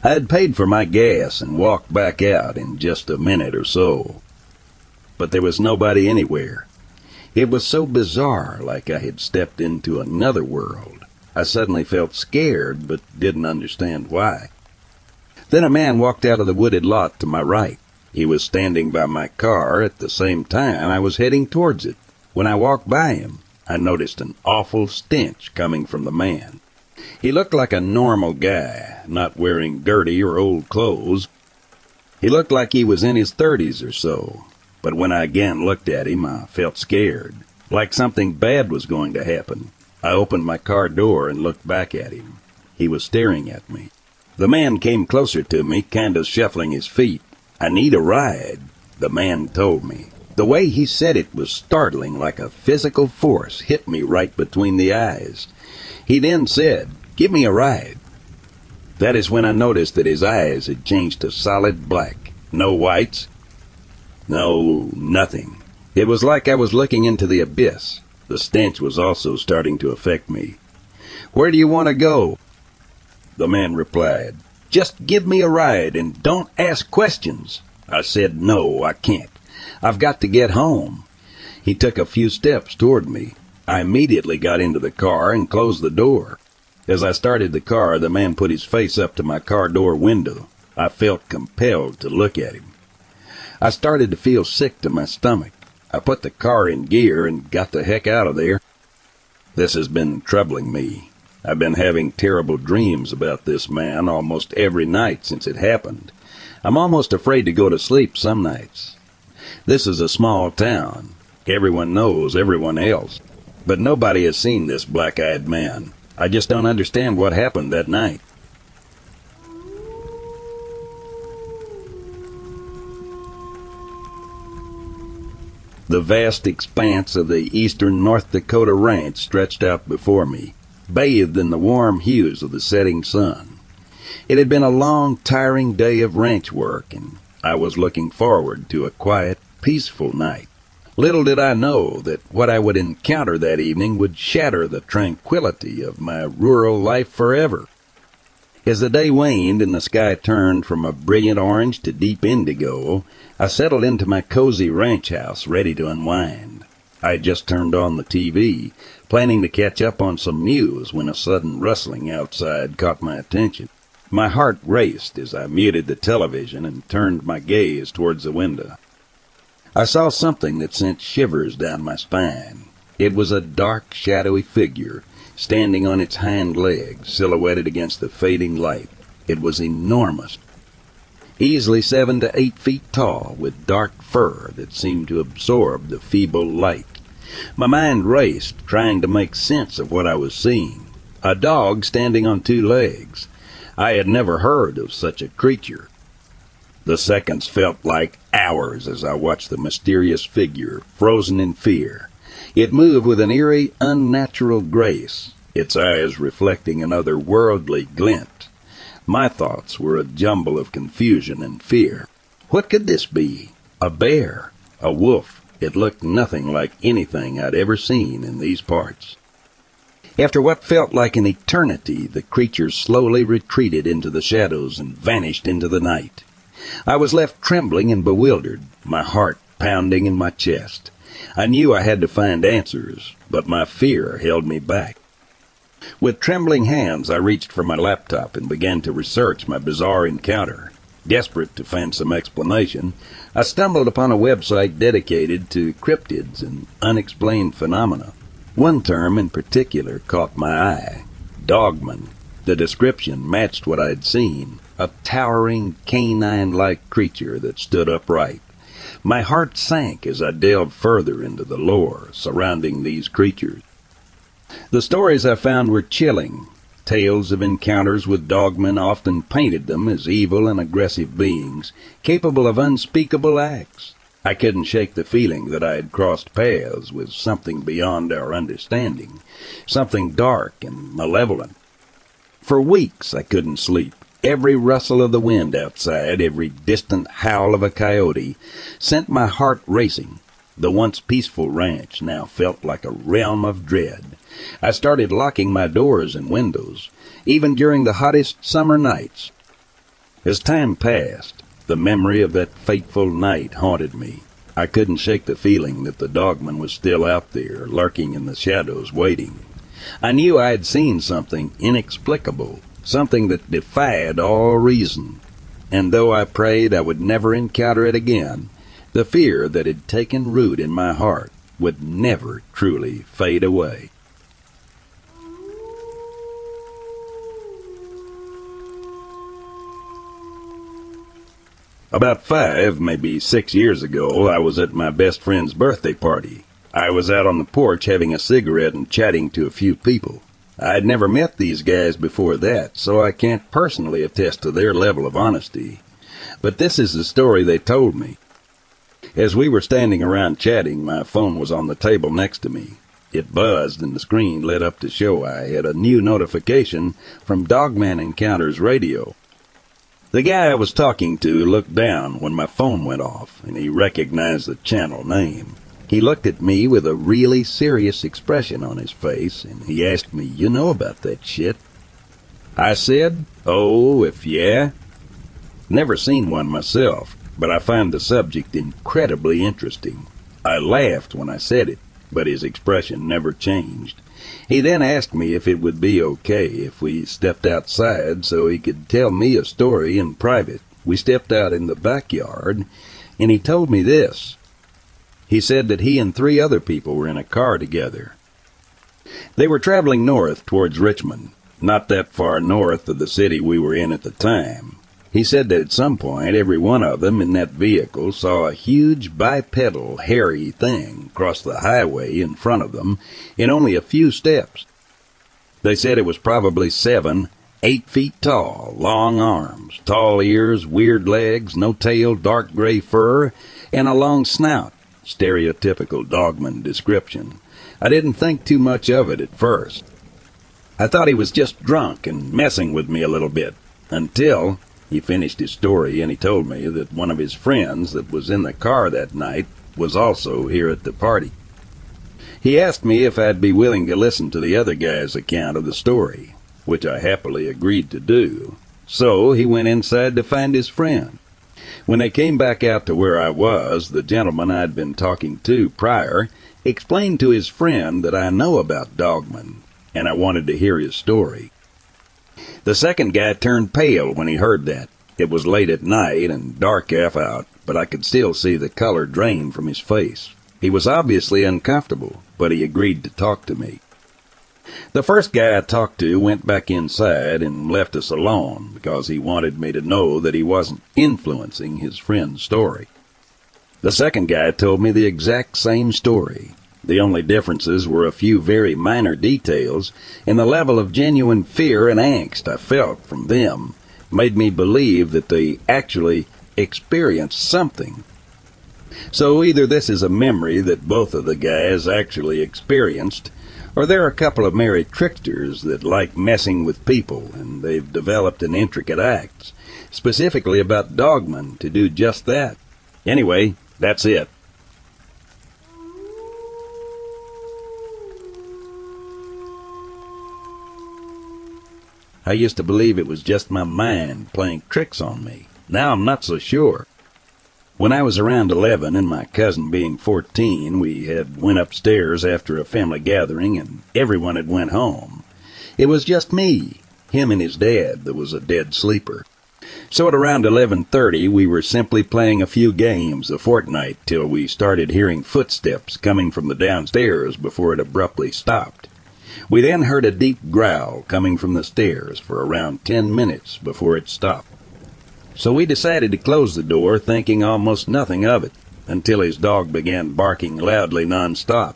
Speaker 1: I had paid for my gas and walked back out in just a minute or so. But there was nobody anywhere. It was so bizarre, like I had stepped into another world. I suddenly felt scared, but didn't understand why. Then a man walked out of the wooded lot to my right. He was standing by my car at the same time I was heading towards it. When I walked by him, I noticed an awful stench coming from the man. He looked like a normal guy, not wearing dirty or old clothes. He looked like he was in his thirties or so, but when I again looked at him, I felt scared, like something bad was going to happen. I opened my car door and looked back at him. He was staring at me. The man came closer to me, kind of shuffling his feet. I need a ride, the man told me. The way he said it was startling, like a physical force hit me right between the eyes. He then said, Give me a ride. That is when I noticed that his eyes had changed to solid black. No whites. No, nothing. It was like I was looking into the abyss. The stench was also starting to affect me. Where do you want to go? The man replied, Just give me a ride and don't ask questions. I said, No, I can't. I've got to get home. He took a few steps toward me. I immediately got into the car and closed the door. As I started the car, the man put his face up to my car door window. I felt compelled to look at him. I started to feel sick to my stomach. I put the car in gear and got the heck out of there. This has been troubling me. I've been having terrible dreams about this man almost every night since it happened. I'm almost afraid to go to sleep some nights. This is a small town. Everyone knows everyone else. But nobody has seen this black-eyed man. I just don't understand what happened that night. The vast expanse of the eastern North Dakota ranch stretched out before me, bathed in the warm hues of the setting sun. It had been a long, tiring day of ranch work, and I was looking forward to a quiet, peaceful night. Little did I know that what I would encounter that evening would shatter the tranquility of my rural life forever. As the day waned and the sky turned from a brilliant orange to deep indigo, I settled into my cozy ranch house ready to unwind. I had just turned on the TV, planning to catch up on some news when a sudden rustling outside caught my attention. My heart raced as I muted the television and turned my gaze towards the window. I saw something that sent shivers down my spine. It was a dark, shadowy figure standing on its hind legs, silhouetted against the fading light. It was enormous, easily seven to eight feet tall, with dark fur that seemed to absorb the feeble light. My mind raced, trying to make sense of what I was seeing. A dog standing on two legs. I had never heard of such a creature. The seconds felt like hours as I watched the mysterious figure, frozen in fear. It moved with an eerie, unnatural grace, its eyes reflecting an otherworldly glint. My thoughts were a jumble of confusion and fear. What could this be? A bear? A wolf? It looked nothing like anything I'd ever seen in these parts. After what felt like an eternity, the creature slowly retreated into the shadows and vanished into the night. I was left trembling and bewildered, my heart pounding in my chest. I knew I had to find answers, but my fear held me back. With trembling hands, I reached for my laptop and began to research my bizarre encounter. Desperate to find some explanation, I stumbled upon a website dedicated to cryptids and unexplained phenomena. One term in particular caught my eye dogman. The description matched what I had seen a towering canine-like creature that stood upright. My heart sank as I delved further into the lore surrounding these creatures. The stories I found were chilling. Tales of encounters with dogmen often painted them as evil and aggressive beings, capable of unspeakable acts. I couldn't shake the feeling that I had crossed paths with something beyond our understanding, something dark and malevolent. For weeks I couldn't sleep. Every rustle of the wind outside, every distant howl of a coyote, sent my heart racing. The once peaceful ranch now felt like a realm of dread. I started locking my doors and windows, even during the hottest summer nights. As time passed, the memory of that fateful night haunted me. I couldn't shake the feeling that the dogman was still out there, lurking in the shadows, waiting. I knew I had seen something inexplicable something that defied all reason. And though I prayed I would never encounter it again, the fear that had taken root in my heart would never truly fade away. About five, maybe six years ago, I was at my best friend's birthday party. I was out on the porch having a cigarette and chatting to a few people. I'd never met these guys before that, so I can't personally attest to their level of honesty. But this is the story they told me. As we were standing around chatting, my phone was on the table next to me. It buzzed and the screen lit up to show I had a new notification from Dogman Encounters Radio. The guy I was talking to looked down when my phone went off and he recognized the channel name. He looked at me with a really serious expression on his face, and he asked me, You know about that shit? I said, Oh, if yeah. Never seen one myself. but I find the subject incredibly interesting. I laughed when I said it, but his expression never changed. He then asked me if it would be okay if we stepped outside so he could tell me a story in private. We stepped out in the backyard, and he told me this. He said that he and three other people were in a car together. They were traveling north towards Richmond, not that far north of the city we were in at the time. He said that at some point every one of them in that vehicle saw a huge bipedal hairy thing cross the highway in front of them in only a few steps. They said it was probably seven, eight feet tall, long arms, tall ears, weird legs, no tail, dark gray fur, and a long snout. Stereotypical dogman description. I didn't think too much of it at first. I thought he was just drunk and messing with me a little bit, until he finished his story and he told me that one of his friends that was in the car that night was also here at the party. He asked me if I'd be willing to listen to the other guy's account of the story, which I happily agreed to do. So he went inside to find his friend. When they came back out to where I was, the gentleman I'd been talking to prior explained to his friend that I know about Dogman and I wanted to hear his story. The second guy turned pale when he heard that. It was late at night and dark half out, but I could still see the color drain from his face. He was obviously uncomfortable, but he agreed to talk to me. The first guy I talked to went back inside and left us alone because he wanted me to know that he wasn't influencing his friend's story. The second guy told me the exact same story, the only differences were a few very minor details, and the level of genuine fear and angst I felt from them made me believe that they actually experienced something. So either this is a memory that both of the guys actually experienced, or they're a couple of merry tricksters that like messing with people, and they've developed an intricate act, specifically about dogmen, to do just that. Anyway, that's it. I used to believe it was just my mind playing tricks on me. Now I'm not so sure. When I was around 11 and my cousin being 14, we had went upstairs after a family gathering and everyone had went home. It was just me, him and his dad that was a dead sleeper. So at around 11:30 we were simply playing a few games a Fortnight till we started hearing footsteps coming from the downstairs before it abruptly stopped. We then heard a deep growl coming from the stairs for around ten minutes before it stopped. So we decided to close the door, thinking almost nothing of it, until his dog began barking loudly nonstop.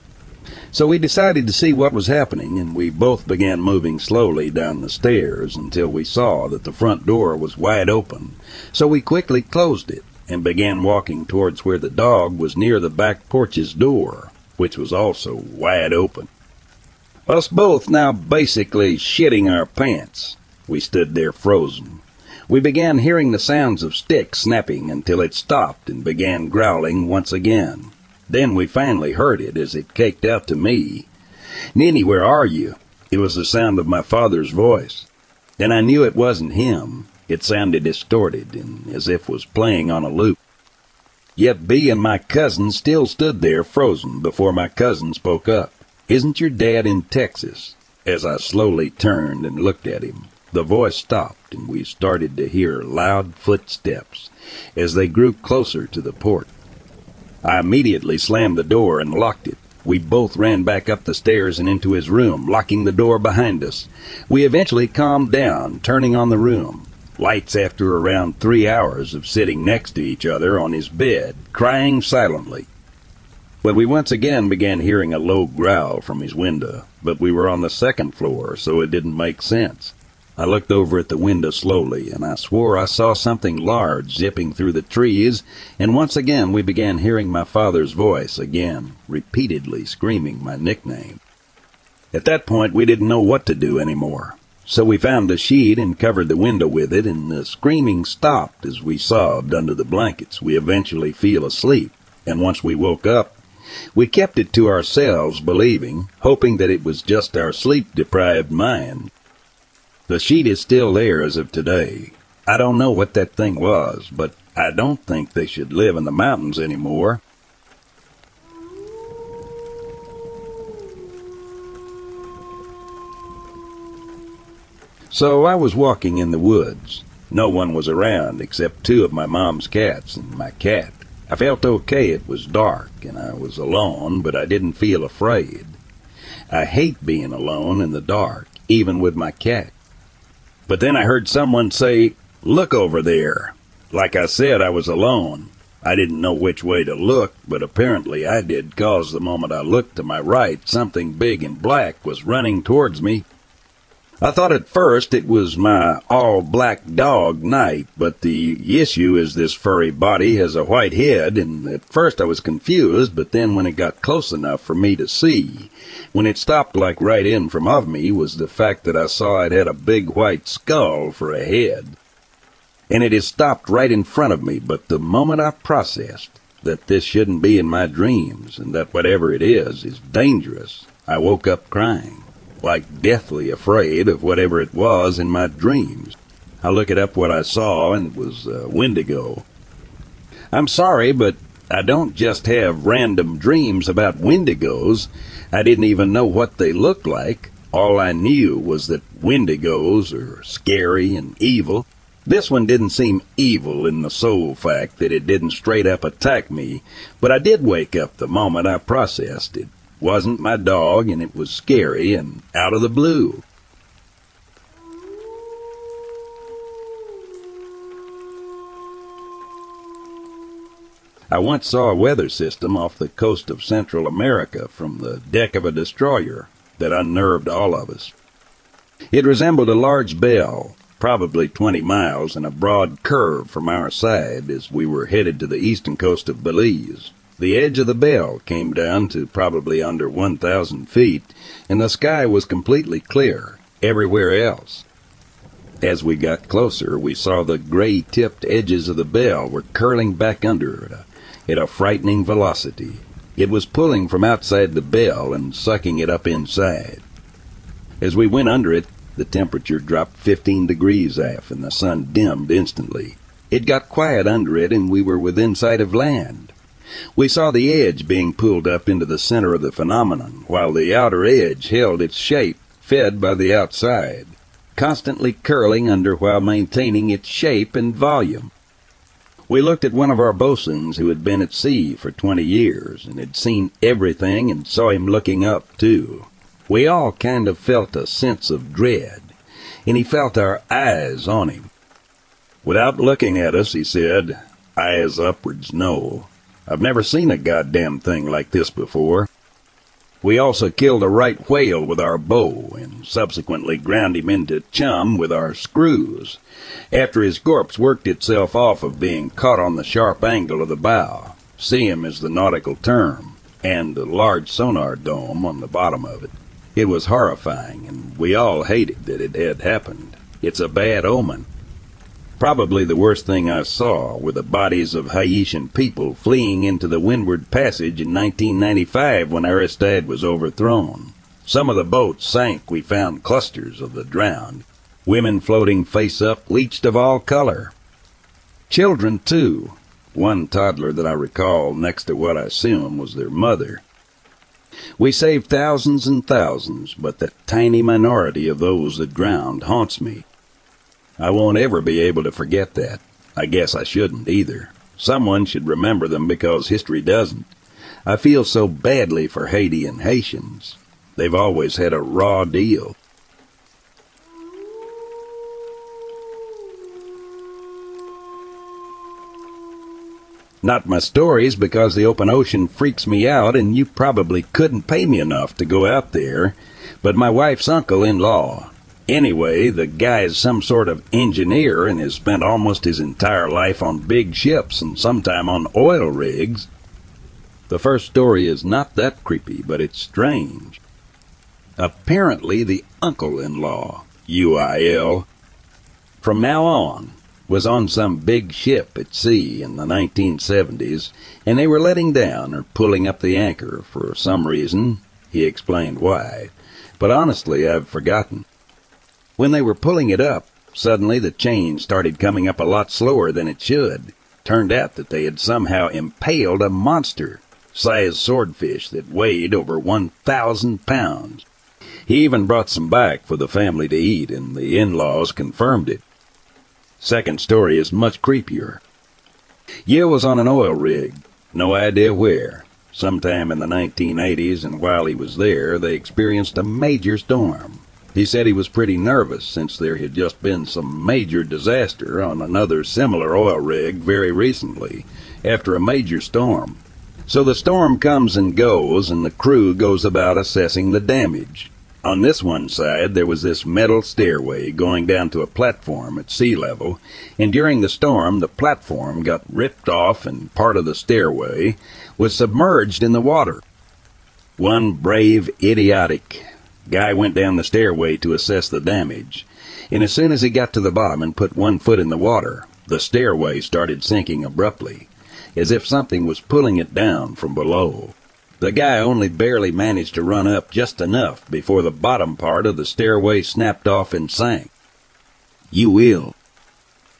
Speaker 1: So we decided to see what was happening, and we both began moving slowly down the stairs until we saw that the front door was wide open. So we quickly closed it and began walking towards where the dog was near the back porch's door, which was also wide open. Us both now basically shitting our pants. We stood there frozen. We began hearing the sounds of sticks snapping until it stopped and began growling once again. Then we finally heard it as it caked out to me. Ninny, where are you? It was the sound of my father's voice. Then I knew it wasn't him. It sounded distorted and as if was playing on a loop. Yet B and my cousin still stood there frozen before my cousin spoke up. Isn't your dad in Texas? As I slowly turned and looked at him, the voice stopped and we started to hear loud footsteps as they grew closer to the port. I immediately slammed the door and locked it. We both ran back up the stairs and into his room, locking the door behind us. We eventually calmed down, turning on the room. Lights after around three hours of sitting next to each other on his bed, crying silently. But we once again began hearing a low growl from his window, but we were on the second floor, so it didn't make sense. I looked over at the window slowly, and I swore I saw something large zipping through the trees, and once again we began hearing my father's voice again, repeatedly screaming my nickname. At that point, we didn't know what to do anymore. So we found a sheet and covered the window with it, and the screaming stopped as we sobbed under the blankets. We eventually fell asleep, and once we woke up, we kept it to ourselves, believing, hoping that it was just our sleep deprived mind. The sheet is still there as of today. I don't know what that thing was, but I don't think they should live in the mountains anymore. So I was walking in the woods. No one was around except two of my mom's cats and my cat. I felt okay. It was dark and I was alone, but I didn't feel afraid. I hate being alone in the dark, even with my cat. But then I heard someone say, Look over there. Like I said, I was alone. I didn't know which way to look, but apparently I did, cause the moment I looked to my right, something big and black was running towards me I thought at first it was my all black dog, Night, but the issue is this furry body has a white head, and at first I was confused, but then when it got close enough for me to see, when it stopped like right in from of me, was the fact that I saw it had a big white skull for a head. And it has stopped right in front of me, but the moment I processed that this shouldn't be in my dreams, and that whatever it is is dangerous, I woke up crying like deathly afraid of whatever it was in my dreams. I looked it up what I saw, and it was uh, Wendigo. I'm sorry, but I don't just have random dreams about Wendigos. I didn't even know what they looked like. All I knew was that Wendigos are scary and evil. This one didn't seem evil in the sole fact that it didn't straight up attack me, but I did wake up the moment I processed it wasn't my dog, and it was scary and out of the blue. I once saw a weather system off the coast of Central America from the deck of a destroyer that unnerved all of us. It resembled a large bell, probably 20 miles, in a broad curve from our side as we were headed to the eastern coast of Belize. The edge of the bell came down to probably under 1,000 feet, and the sky was completely clear everywhere else. As we got closer, we saw the gray tipped edges of the bell were curling back under it uh, at a frightening velocity. It was pulling from outside the bell and sucking it up inside. As we went under it, the temperature dropped 15 degrees aft and the sun dimmed instantly. It got quiet under it and we were within sight of land. We saw the edge being pulled up into the center of the phenomenon, while the outer edge held its shape, fed by the outside, constantly curling under while maintaining its shape and volume. We looked at one of our bosuns who had been at sea for twenty years and had seen everything and saw him looking up, too. We all kind of felt a sense of dread, and he felt our eyes on him. Without looking at us, he said, Eyes upwards, no. I've never seen a goddamn thing like this before. We also killed a right whale with our bow and subsequently ground him into chum with our screws after his corpse worked itself off of being caught on the sharp angle of the bow. See him is the nautical term, and the large sonar dome on the bottom of it. It was horrifying, and we all hated that it had happened. It's a bad omen. Probably the worst thing I saw were the bodies of Haitian people fleeing into the Windward Passage in 1995 when Aristide was overthrown. Some of the boats sank. We found clusters of the drowned. Women floating face up, leached of all color. Children, too. One toddler that I recall next to what I assume was their mother. We saved thousands and thousands, but the tiny minority of those that drowned haunts me. I won't ever be able to forget that. I guess I shouldn't either. Someone should remember them because history doesn't. I feel so badly for Haiti and Haitians. They've always had a raw deal. Not my stories because the open ocean freaks me out and you probably couldn't pay me enough to go out there, but my wife's uncle in law, Anyway, the guy is some sort of engineer and has spent almost his entire life on big ships and sometime on oil rigs. The first story is not that creepy, but it's strange. Apparently, the uncle in law, UIL, from now on, was on some big ship at sea in the 1970s, and they were letting down or pulling up the anchor for some reason. He explained why. But honestly, I've forgotten. When they were pulling it up, Suddenly the chain started coming up a lot slower than it should. Turned out that they had somehow impaled a monster sized swordfish that weighed over 1,000 pounds. He even brought some back for the family to eat, and the in-laws confirmed it. Second story is much creepier. UIL was on an oil rig, no idea where. Sometime in the 1980s, and while he was there, they experienced a major storm. He said he was pretty nervous since there had just been some major disaster on another similar oil rig very recently after a major storm. So the storm comes and goes, and the crew goes about assessing the damage. On this one side, there was this metal stairway going down to a platform at sea level, and during the storm, the platform got ripped off and part of the stairway was submerged in the water. One brave, idiotic Guy went down the stairway to assess the damage, and as soon as he got to the bottom and put one foot in the water, the stairway started sinking abruptly, as if something was pulling it down from below. The guy only barely managed to run up just enough before the bottom part of the stairway snapped off and sank. UIL.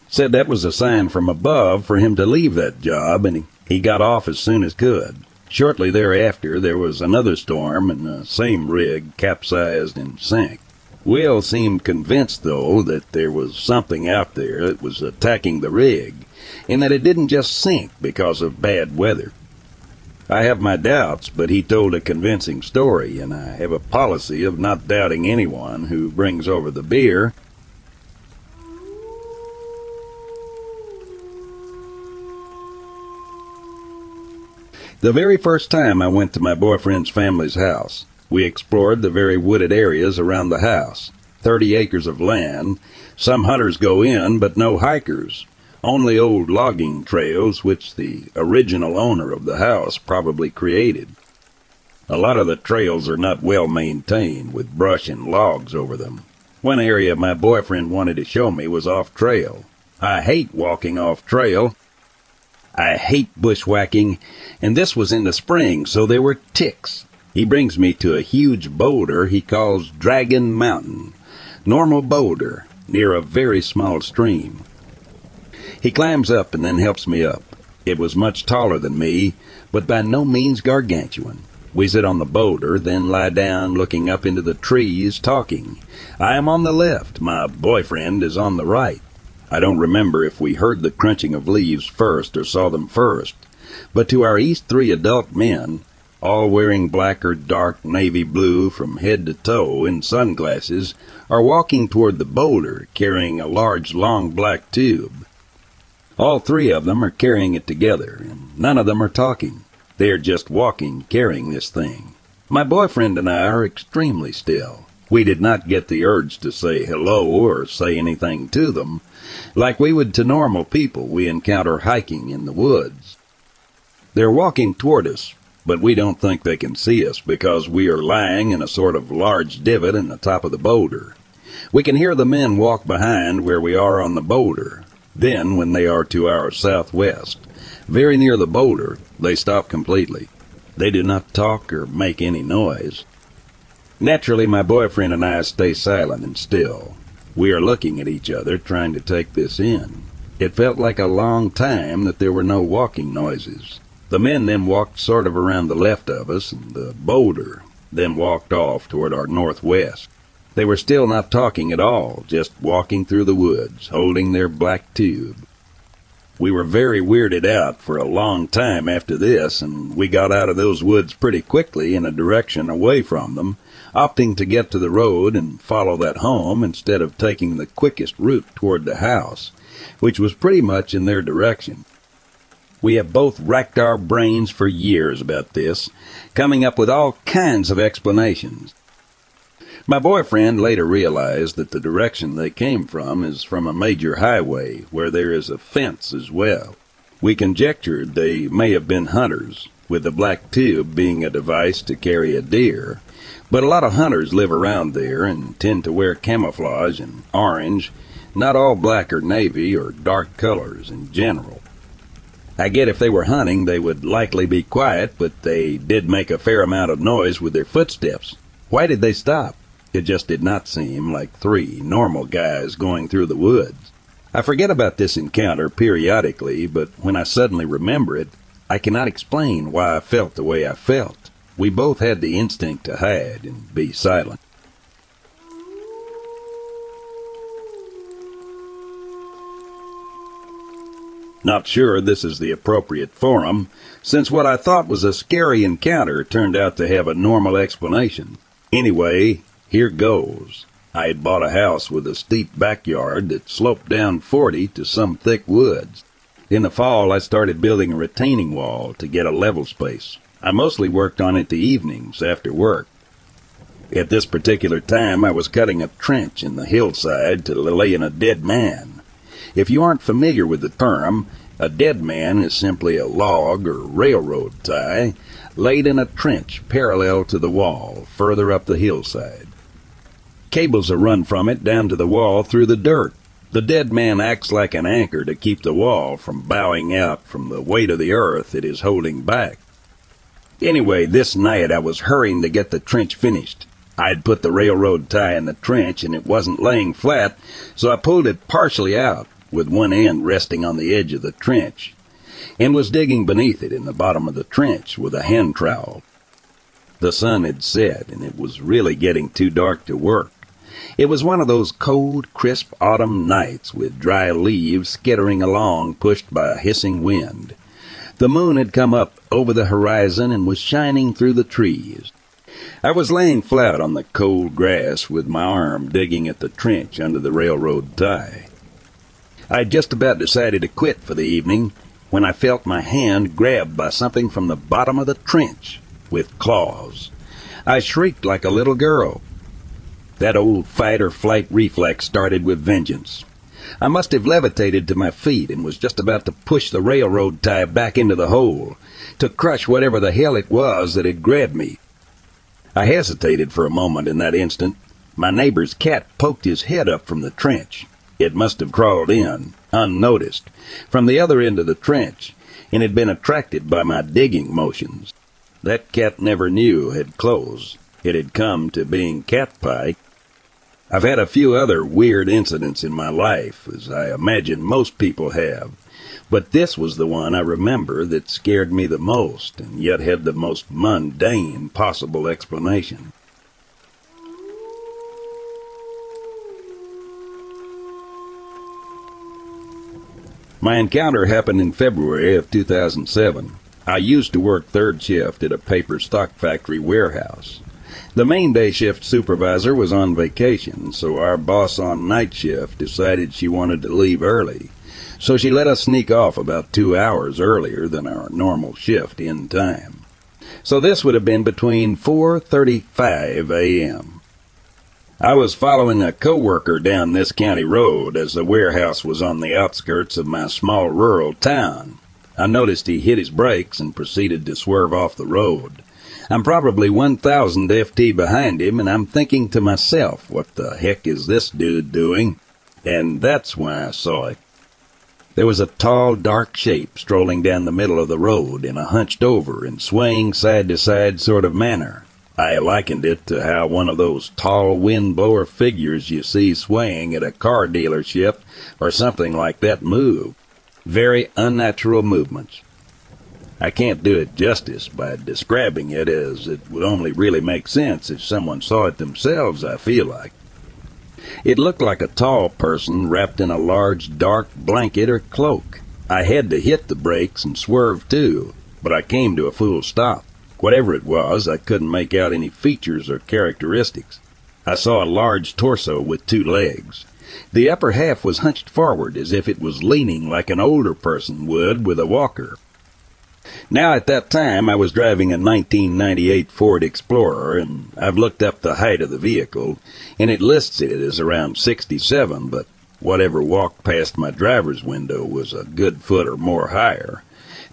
Speaker 1: Said that was a sign from above for him to leave that job, and he got off as soon as could. Shortly thereafter, there was another storm, and the same rig capsized and sank. UIL seemed convinced, though, that there was something out there that was attacking the rig, and that it didn't just sink because of bad weather. I have my doubts, but he told a convincing story, and I have a policy of not doubting anyone who brings over the beer The very first time I went to my boyfriend's family's house, we explored the very wooded areas around the house. Thirty acres of land. Some hunters go in, but no hikers. Only old logging trails which the original owner of the house probably created. A lot of the trails are not well maintained, with brush and logs over them. One area my boyfriend wanted to show me was off trail. I hate walking off trail, I hate bushwhacking, and this was in the spring, so there were ticks. He brings me to a huge boulder he calls Dragon Mountain, normal boulder, near a very small stream. He climbs up and then helps me up. It was much taller than me, but by no means gargantuan. We sit on the boulder, then lie down looking up into the trees, talking. I am on the left, my boyfriend is on the right. I don't remember if we heard the crunching of leaves first or saw them first, but to our east three adult men, all wearing black or dark navy blue from head to toe in sunglasses, are walking toward the boulder carrying a large long black tube. All three of them are carrying it together, and none of them are talking. They are just walking carrying this thing. My boyfriend and I are extremely still. We did not get the urge to say hello or say anything to them, like we would to normal people we encounter hiking in the woods. They're walking toward us, but we don't think they can see us because we are lying in a sort of large divot in the top of the boulder. We can hear the men walk behind where we are on the boulder. Then, when they are to our southwest, very near the boulder, they stop completely. They do not talk or make any noise. Naturally, my boyfriend and I stay silent and still. We are looking at each other, trying to take this in. It felt like a long time that there were no walking noises. The men then walked sort of around the left of us, and the boulder then walked off toward our northwest. They were still not talking at all, just walking through the woods, holding their black tube. We were very weirded out for a long time after this, and we got out of those woods pretty quickly in a direction away from them, opting to get to the road and follow that home instead of taking the quickest route toward the house, which was pretty much in their direction. We have both racked our brains for years about this, coming up with all kinds of explanations. My boyfriend later realized that the direction they came from is from a major highway where there is a fence as well. We conjectured they may have been hunters, with the black tube being a device to carry a deer, but a lot of hunters live around there and tend to wear camouflage and orange, not all black or navy or dark colors in general. I get if they were hunting, they would likely be quiet, but they did make a fair amount of noise with their footsteps. Why did they stop? It just did not seem like three normal guys going through the woods. I forget about this encounter periodically, but when I suddenly remember it, I cannot explain why I felt the way I felt. We both had the instinct to hide and be silent. Not sure this is the appropriate forum, since what I thought was a scary encounter turned out to have a normal explanation. Anyway, here goes. I had bought a house with a steep backyard that sloped down 40 to some thick woods. In the fall, I started building a retaining wall to get a level space. I mostly worked on it the evenings after work. At this particular time, I was cutting a trench in the hillside to lay in a dead man. If you aren't familiar with the term, a dead man is simply a log or railroad tie laid in a trench parallel to the wall further up the hillside. Cables are run from it down to the wall through the dirt. The dead man acts like an anchor to keep the wall from bowing out from the weight of the earth it is holding back. Anyway, this night I was hurrying to get the trench finished. I'd put the railroad tie in the trench and it wasn't laying flat, so I pulled it partially out with one end resting on the edge of the trench, and was digging beneath it in the bottom of the trench with a hand trowel. The sun had set, and it was really getting too dark to work. It was one of those cold, crisp autumn nights with dry leaves skittering along pushed by a hissing wind. The moon had come up over the horizon and was shining through the trees. I was laying flat on the cold grass with my arm digging at the trench under the railroad tie. I had just about decided to quit for the evening when I felt my hand grabbed by something from the bottom of the trench with claws. I shrieked like a little girl. That old fight or flight reflex started with vengeance. I must have levitated to my feet and was just about to push the railroad tie back into the hole, to crush whatever the hell it was that had grabbed me. I hesitated for a moment in that instant. My neighbor's cat poked his head up from the trench. It must have crawled in, unnoticed, from the other end of the trench, and had been attracted by my digging motions. That cat never knew had closed. It had come to being cat pie. I've had a few other weird incidents in my life, as I imagine most people have, but this was the one I remember that scared me the most, and yet had the most mundane possible explanation. My encounter happened in February of 2007. I used to work third shift at a paper stock factory warehouse. The main day shift supervisor was on vacation, so our boss on night shift decided she wanted to leave early. So she let us sneak off about two hours earlier than our normal shift in time. So this would have been between 4.35 a.m. I was following a coworker down this county road as the warehouse was on the outskirts of my small rural town. I noticed he hit his brakes and proceeded to swerve off the road. I'm probably 1000 FT behind him and I'm thinking to myself, what the heck is this dude doing? And that's when I saw it. There was a tall, dark shape strolling down the middle of the road in a hunched over and swaying side to side sort of manner. I likened it to how one of those tall windblower figures you see swaying at a car dealership or something like that move. Very unnatural movements. I can't do it justice by describing it as it would only really make sense if someone saw it themselves, I feel like. It looked like a tall person wrapped in a large dark blanket or cloak. I had to hit the brakes and swerve too, but I came to a full stop. Whatever it was, I couldn't make out any features or characteristics. I saw a large torso with two legs. The upper half was hunched forward as if it was leaning like an older person would with a walker. Now, at that time, I was driving a 1998 Ford Explorer, and I've looked up the height of the vehicle, and it lists it as around 67, but whatever walked past my driver's window was a good foot or more higher.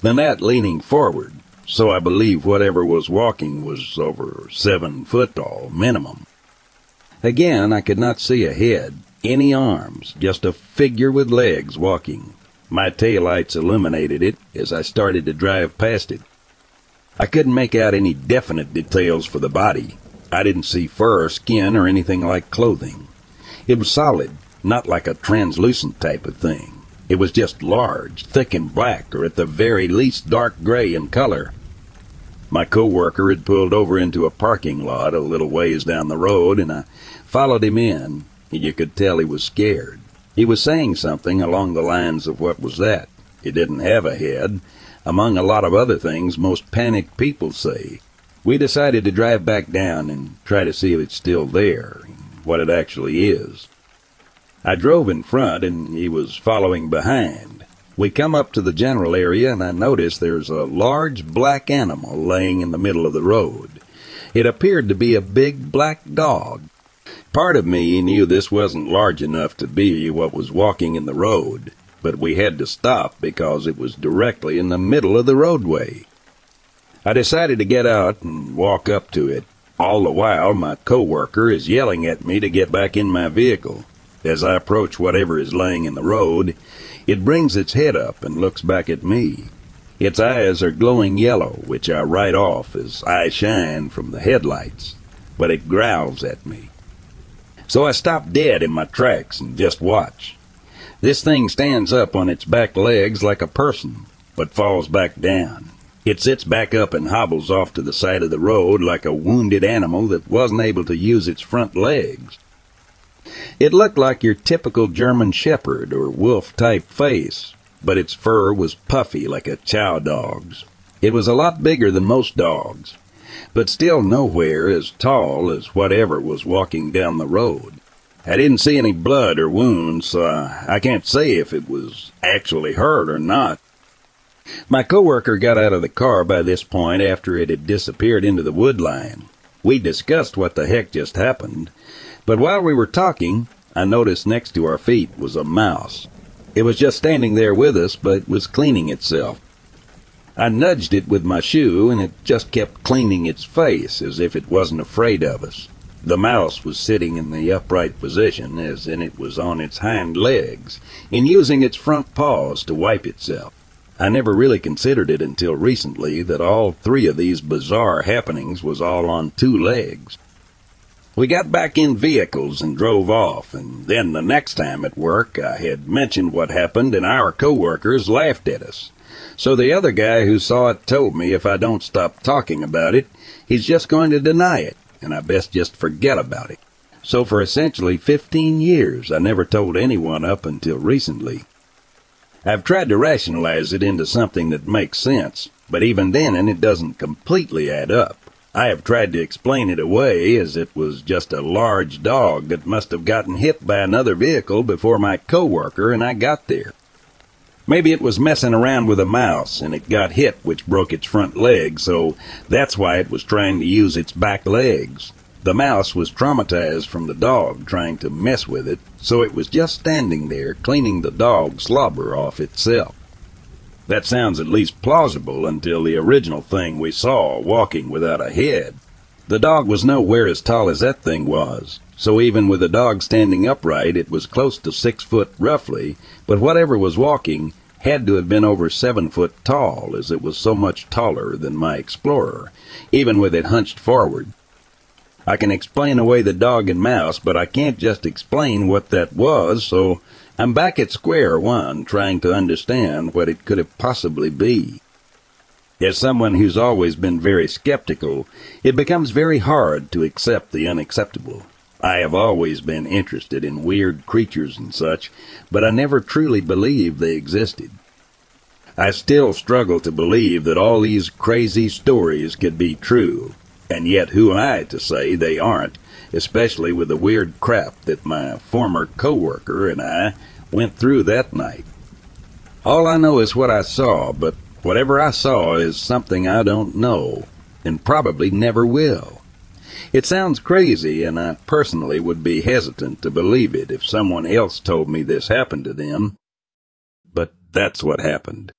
Speaker 1: Than that leaning forward, so I believe whatever was walking was over seven foot tall, minimum. Again, I could not see a head, any arms, just a figure with legs walking. My taillights illuminated it as I started to drive past it. I couldn't make out any definite details for the body. I didn't see fur or skin or anything like clothing. It was solid, not like a translucent type of thing. It was just large, thick and black, or at the very least dark gray in color. My coworker had pulled over into a parking lot a little ways down the road, and I followed him in. You could tell he was scared. He was saying something along the lines of what was that? It didn't have a head, among a lot of other things most panicked people say. We decided to drive back down and try to see if it's still there, what it actually is. I drove in front and he was following behind. We come up to the general area and I notice there's a large black animal laying in the middle of the road. It appeared to be a big black dog. Part of me knew this wasn't large enough to be what was walking in the road, but we had to stop because it was directly in the middle of the roadway. I decided to get out and walk up to it. All the while, my coworker is yelling at me to get back in my vehicle. As I approach whatever is laying in the road, it brings its head up and looks back at me. Its eyes are glowing yellow, which I write off as I shine from the headlights, but it growls at me. So I stop dead in my tracks and just watch. This thing stands up on its back legs like a person, but falls back down. It sits back up and hobbles off to the side of the road like a wounded animal that wasn't able to use its front legs. It looked like your typical German shepherd or wolf type face, but its fur was puffy like a chow dog's. It was a lot bigger than most dogs, but still nowhere as tall as whatever was walking down the road. I didn't see any blood or wounds, so I can't say if it was actually hurt or not. My coworker got out of the car by this point after it had disappeared into the wood line. We discussed what the heck just happened, but while we were talking, I noticed next to our feet was a mouse. It was just standing there with us, but was cleaning itself. I nudged it with my shoe, and it just kept cleaning its face as if it wasn't afraid of us. The mouse was sitting in the upright position, as in it was on its hind legs, and using its front paws to wipe itself. I never really considered it until recently that all three of these bizarre happenings was all on two legs. We got back in vehicles and drove off, and then the next time at work I had mentioned what happened and our coworkers laughed at us. So the other guy who saw it told me if I don't stop talking about it, he's just going to deny it, and I best just forget about it. So for essentially 15 years I never told anyone up until recently. I've tried to rationalize it into something that makes sense, but even then it doesn't completely add up. I have tried to explain it away as it was just a large dog that must have gotten hit by another vehicle before my coworker and I got there. Maybe it was messing around with a mouse and it got hit which broke its front leg, so that's why it was trying to use its back legs. The mouse was traumatized from the dog trying to mess with it, so it was just standing there cleaning the dog slobber off itself. That sounds at least plausible until the original thing we saw walking without a head. The dog was nowhere as tall as that thing was, so even with the dog standing upright, it was close to six foot roughly, but whatever was walking had to have been over seven foot tall, as it was so much taller than my Explorer, even with it hunched forward. I can explain away the dog and mouse, but I can't just explain what that was, so I'm back at square one trying to understand what it could have possibly be. As someone who's always been very skeptical, it becomes very hard to accept the unacceptable. I have always been interested in weird creatures and such, but I never truly believed they existed. I still struggle to believe that all these crazy stories could be true, and yet who am I to say they aren't, especially with the weird crap that my former coworker and I went through that night. All I know is what I saw, but whatever I saw is something I don't know, and probably never will. It sounds crazy, and I personally would be hesitant to believe it if someone else told me this happened to them. But that's what happened.